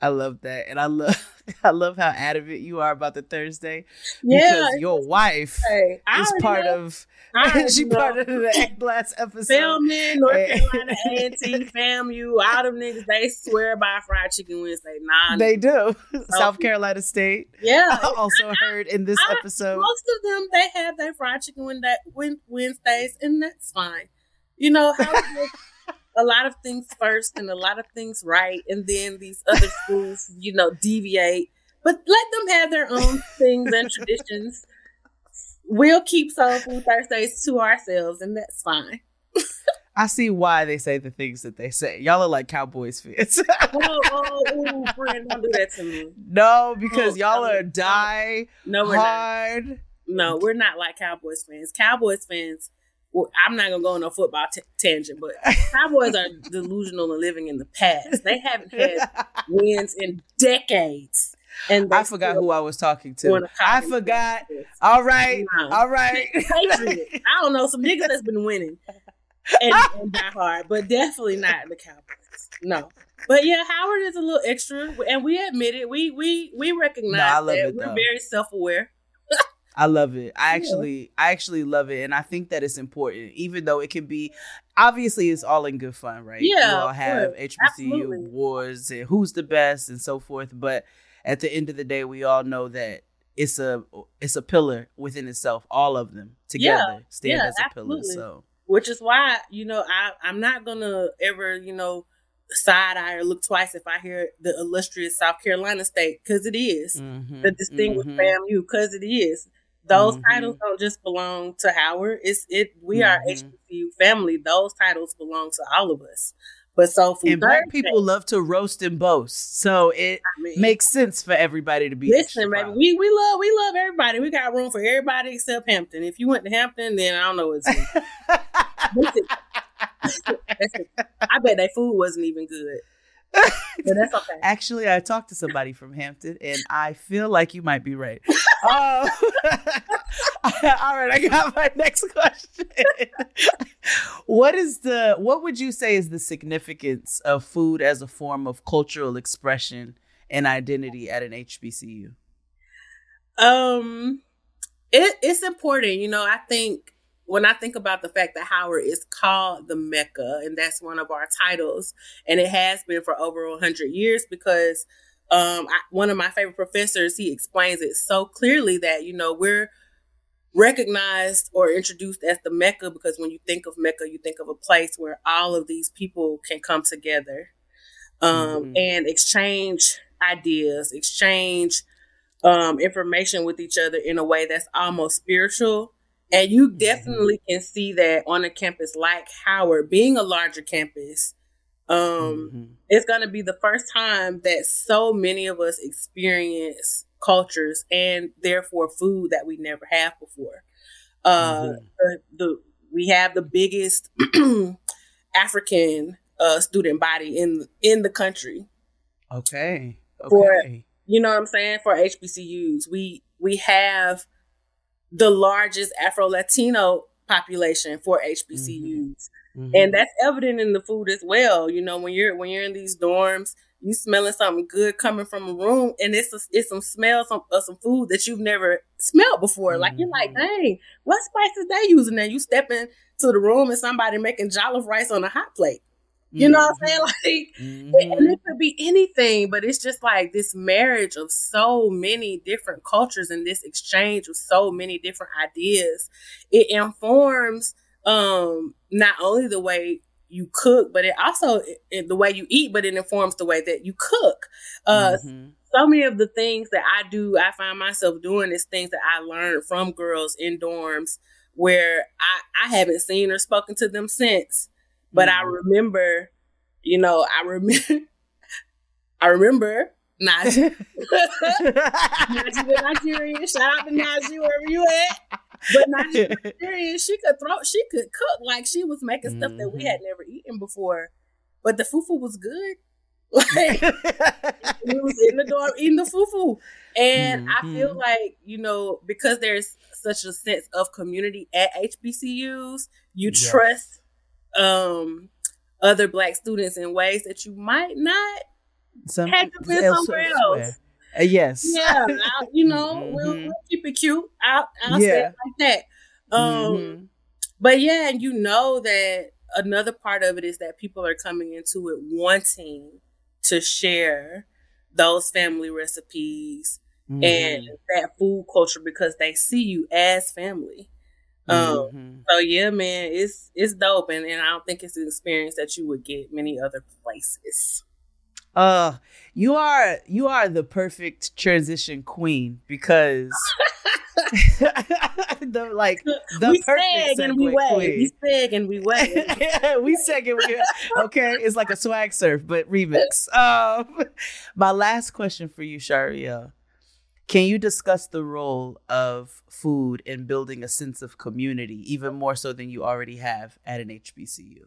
I love that, and I love I love how adamant you are about the Thursday Yeah, because your wife Hey, is part know. of she know. part of the last episode. Filming, North Eh. Carolina A&T, FAMU, all them niggas, they swear by fried chicken Wednesday. Nah, They do. South Carolina State yeah. I also heard in this I- episode. Most of them, they have their fried chicken Wednesday, Wed- Wednesdays, and that's fine. You know, how a lot of things first and a lot of things right, and then these other schools, you know, deviate. But let them have their own things and traditions. we'll keep Soul Food Thursdays to ourselves, and that's fine. I see why they say the things that they say. Y'all are like Cowboys fans. oh, oh, oh, friend, don't do that to me. No, because Oh, y'all are die No, we're not. No, we're not like Cowboys fans. Cowboys fans. Well, I'm not gonna go on a football t- tangent, but Cowboys are delusional and living in the past. They haven't had wins in decades, and I forgot who I was talking to. I forgot. All right. No. All right. Patriots. I don't know some niggas that's been winning and, and die hard, but definitely not the Cowboys. No, but yeah, Howard is a little extra, and we admit it. We we we recognize No, I love that it, we're though. very self aware. I love it. I actually, I actually love it, and I think that it's important, even though it can be. Obviously, it's all in good fun, right? Yeah, you all have course. HBCU Absolutely. wars and who's the best and so forth. But at the end of the day, we all know that it's a it's a pillar within itself. All of them together stand yeah, as a pillar. So which is why you know I I'm not gonna ever you know side eye or look twice if I hear the illustrious South Carolina state because it is mhm, the distinguished mhm. FAMU because it is. Those Mhm. titles don't just belong to Howard. It's it. We are Mhm. HBCU family. Those titles belong to all of us. But so for And black people love to roast and boast, so it I mean, makes sense for everybody to be. Listen, baby, we we love we love everybody. We got room for everybody except Hampton. If you went to Hampton, then I don't know what's. Listen, listen, I bet that food wasn't even good. That's okay. Actually, I talked to somebody from Hampton, and I feel like you might be right. Um, all right, I got my next question. what is the what would you say is the significance of food as a form of cultural expression and identity at an HBCU? Um, it, it's important. You know, I think when I think about the fact that Howard is called the Mecca, and that's one of our titles, and it has been for over 100 years because um, I, one of my favorite professors, he explains it so clearly that, you know, we're recognized or introduced as the Mecca because when you think of Mecca, you think of a place where all of these people can come together um, Mhm. and exchange ideas, exchange um, information with each other in a way that's almost spiritual. And you definitely can see that on a campus like Howard, being a larger campus, um, Mhm. it's going to be the first time that so many of us experience cultures and therefore food that we never have before. Uh, Mhm. the, the we have the biggest African uh, student body in in the country. Okay. For- You know what I'm saying? For HBCUs, we we have the largest Afro Latino population for HBCUs. Mhm. and that's evident in the food as well. You know, when you're when you're in these dorms, you smelling something good coming from a room, and it's a, it's some smells of, of some food that you've never smelled before. Like you're like, Mhm. dang, what spices they using? And you step into the room and somebody making jollof rice on a hot plate. You know what I'm saying? Like, Mhm. and it could be anything, but it's just like this marriage of so many different cultures and this exchange of so many different ideas. It informs um not only the way you cook, but it also it, the way you eat, but it informs the way that you cook. Uh, Mhm. so many of the things that I do, I find myself doing is things that I learned from girls in dorms where I, I haven't seen or spoken to them since. But I Mhm. remember, you know, I remember, I remember Najee. Najee the Nigerian. Shout out to Najee wherever you at. But Najee the Nigerian, she could throw, she could cook like she was making stuff that we had never eaten before. But the fufu was good. Like we was in the dorm eating the fufu. And I feel Mhm. like, you know, because there's such a sense of community at HBCUs, you Yes. trust um other black students in ways that you might not Some, to been somewhere else. Uh, yes. Yeah, I'll- you know, we'll, Mhm. we'll keep it cute. I'll, I'll say it like that. Um, Mhm. But yeah, and you know that another part of it is that people are coming into it wanting to share those family recipes and Mhm. that food culture because they see you as family. Um, Mhm. so yeah, man, it's it's dope, and, and I don't think it's an experience that you would get many other places. Uh, you are you are the perfect transition queen because the like the we perfect and we queen. We seg and we wave. we second we okay it's like a swag surf but remix um my last question for you sharia can you discuss the role of food in building a sense of community even more so than you already have at an hbcu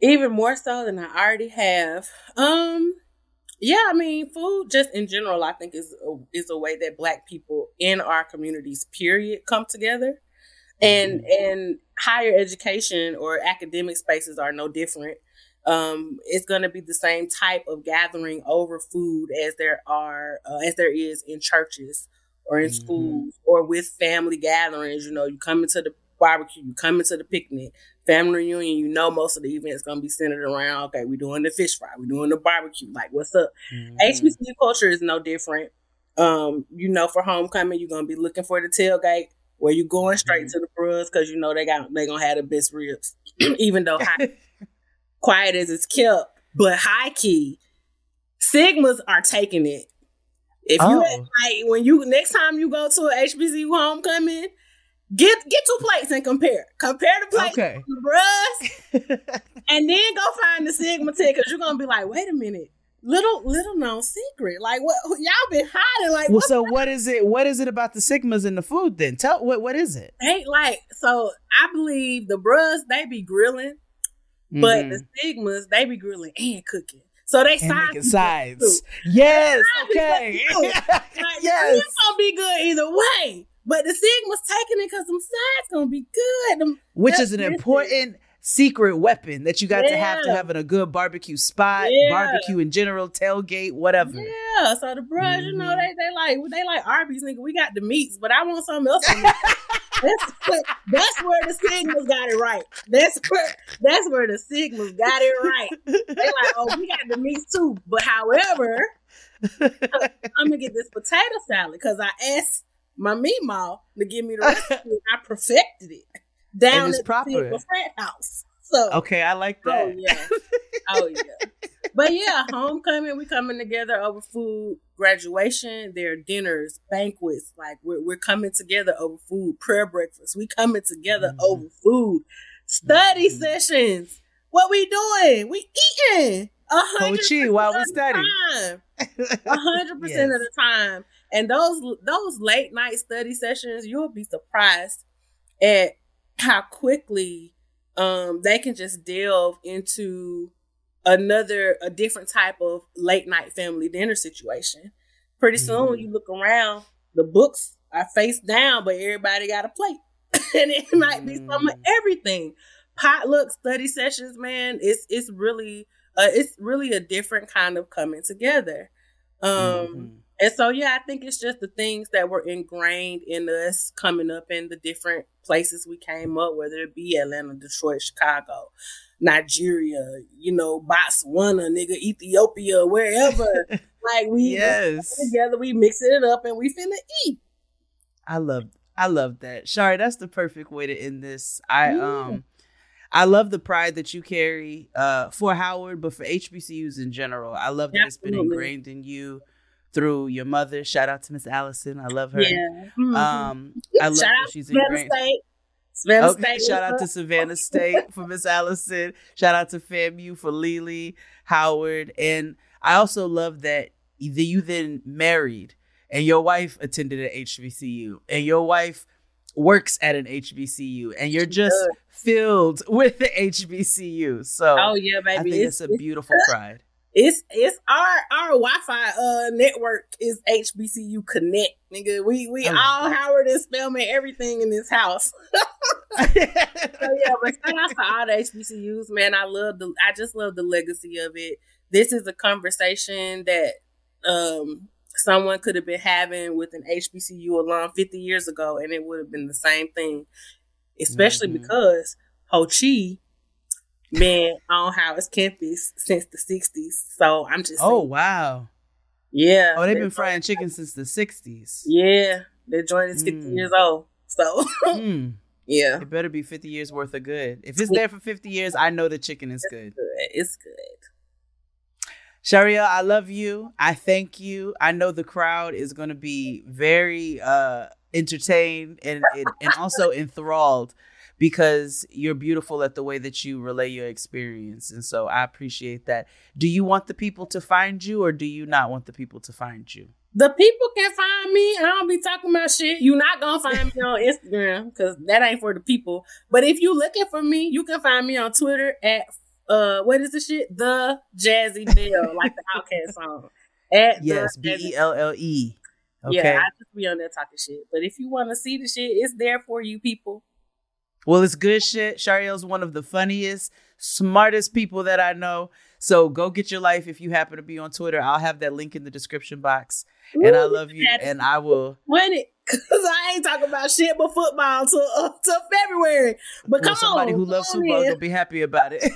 Even more so than I already have. Um, yeah, I mean, food just in general, I think is a, is a way that Black people in our communities, period, come together, and and higher education or academic spaces are no different. Um, it's going to be the same type of gathering over food as there are uh, as there is in churches or in Mhm. schools or with family gatherings. You know, you come into the barbecue, you come into the picnic, family reunion. You know, most of the events going to be centered around. Okay, we're doing the fish fry, we're doing the barbecue. Like, what's up? Mhm. HBCU culture is no different. Um, you know, for homecoming, you're gonna be looking for the tailgate where you going straight Mhm. to the bros because you know they got they gonna have the best ribs, even though high, quiet as it's kept, but high key, Sigmas are taking it. If you Oh. like when you next time you go to a HBCU homecoming, get get two plates and compare. Compare the plates okay the bros and then go find the Sigma tech because you're gonna be like, wait a minute, little little known secret. Like what y'all been hiding? Like well what so what is it what is it about the sigmas in the food then tell what what is it they like? So I believe the bros they be grilling, but Mhm. the Sigmas they be grilling and cooking. So they and sides. Yes. Okay. people too. Like, yes. it's gonna be good either way. But the Sigma's taking it because them sides gonna be good. Them, Which is an important secret weapon that you got to have to Yeah. have in a good barbecue spot, Yeah. barbecue in general, tailgate, whatever. yeah. So the bros, you know, Mhm. they they like they like Arby's, nigga. We got the meats, but I want something else. that's, that's where the Sigmas got it right. That's where that's where the Sigmas got it right. They're like, oh, we got the meat too. But however, I'm gonna get this potato salad because I asked my meatball to give me the recipe. and I perfected it down And it's at proper. the frat house. So okay, I like that. Oh that. yeah. Oh yeah. But yeah, homecoming, we coming together over food. Graduation, there are dinners, banquets. Like we're we're coming together over food. Prayer breakfast, we coming together Mhm. over food. Study Mhm. sessions. What we doing? We eating. A hundred Chi while we percent of the study. time. A hundred percent of the time. And those those late night study sessions, you'll be surprised at how quickly um they can just delve into another a different type of late night family dinner situation. Pretty soon when Mhm. you look around, the books are face down, but everybody got a plate. and it might be some of Mm. everything. Potluck study sessions, man, it's it's really uh, it's really a different kind of coming together. Um Mhm. And so, yeah, I think it's just the things that were ingrained in us coming up in the different places we came up, whether it be Atlanta, Detroit, Chicago, Nigeria, you know, Botswana, nigga, Ethiopia, wherever. like we Yes. together, we mixing it up and we finna eat. I love I love that. Shari, that's the perfect way to end this. I Yeah. um I love the pride that you carry uh for Howard, but for HBCUs in general. I love that it's been ingrained in you through your mother. Shout out to Miss Allison. I love her. Yeah. Mhm. Um I love Shout out she's Savannah ingrained. State. Savannah Okay, State. shout out to? Savannah State for Miss Allison. Shout out to FAMU for Lily, Howard. And I also love that you then married and your wife attended an HBCU and your wife works at an HBCU and you're just filled with the HBCU. So Oh yeah, I think it's, it's a beautiful pride. It's it's our our Wi-Fi uh network is HBCU Connect, nigga. We we love all. Howard and Spelman everything in this house. So yeah, but shout out to all the HBCUs, man. I love the I just love the legacy of it. This is a conversation that um someone could have been having with an HBCU alum 50 years ago, and it would have been the same thing. Especially Mhm. because Ho Chi been on Howard's campus since the 60s. So I'm just oh saying, wow. yeah. Oh, they've been frying chicken since the 60s. Yeah, that joint is 50 Mm. years old. So Mm. yeah, It better be 50 years worth of good. If it's there for 50 years, I know the chicken is good. good. It's good. Chariell, I love you. I thank you. I know the crowd is going to be very uh entertained and, and, and also enthralled because you're beautiful at the way that you relay your experience. And so I appreciate that. Do you want the people to find you or do you not want the people to find you? The people can find me. I don't be talking about shit. You're not gonna find me on Instagram because that ain't for the people. But if you looking for me, you can find me on Twitter at uh what is the shit? The Jazzy Belle, like the OutKast song. At yes, B E L L E. Okay. Yeah, I just be on there talking shit. But if you want to see the shit, it's there for you people. Well, it's good shit. Chariell's one of the funniest, smartest people that I know. So go get your life if you happen to be on Twitter. I'll have that link in the description box. Ooh, and I love you, and I will. When it, cause I ain't talking about shit but football till uh, till February. But well, come somebody on, who loves football will be happy about it.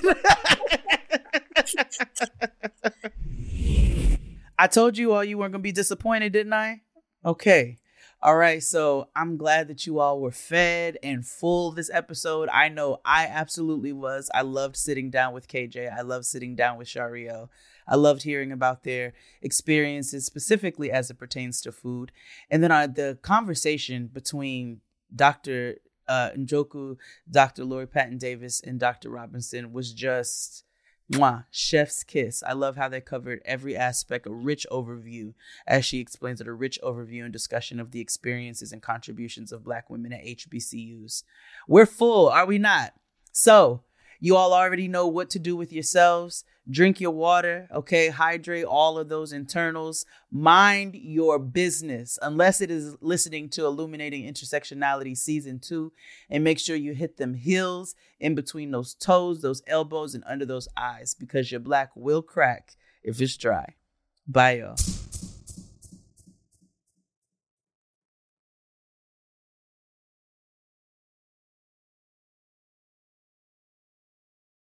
I told you all you weren't gonna be disappointed, didn't I? Okay. All right, so I'm glad that you all were fed and full this episode. I know I absolutely was. I loved sitting down with KJ. I loved sitting down with Chariell. I loved hearing about their experiences, specifically as it pertains to food. And then uh, the conversation between Dr. Uh, Njoku, Dr. Lori Patton Davis, and Dr. Robinson was just Mwah, chef's kiss. I love how they covered every aspect, a rich overview, as she explains it, a rich overview and discussion of the experiences and contributions of Black women at HBCUs. We're full, are we not? So, you all already know what to do with yourselves. Drink your water, okay? Hydrate all of those internals. Mind your business, unless it is listening to Illuminating Intersectionality Season 2. And make sure you hit them heels in between those toes, those elbows, and under those eyes because your black will crack if it's dry. Bye, y'all.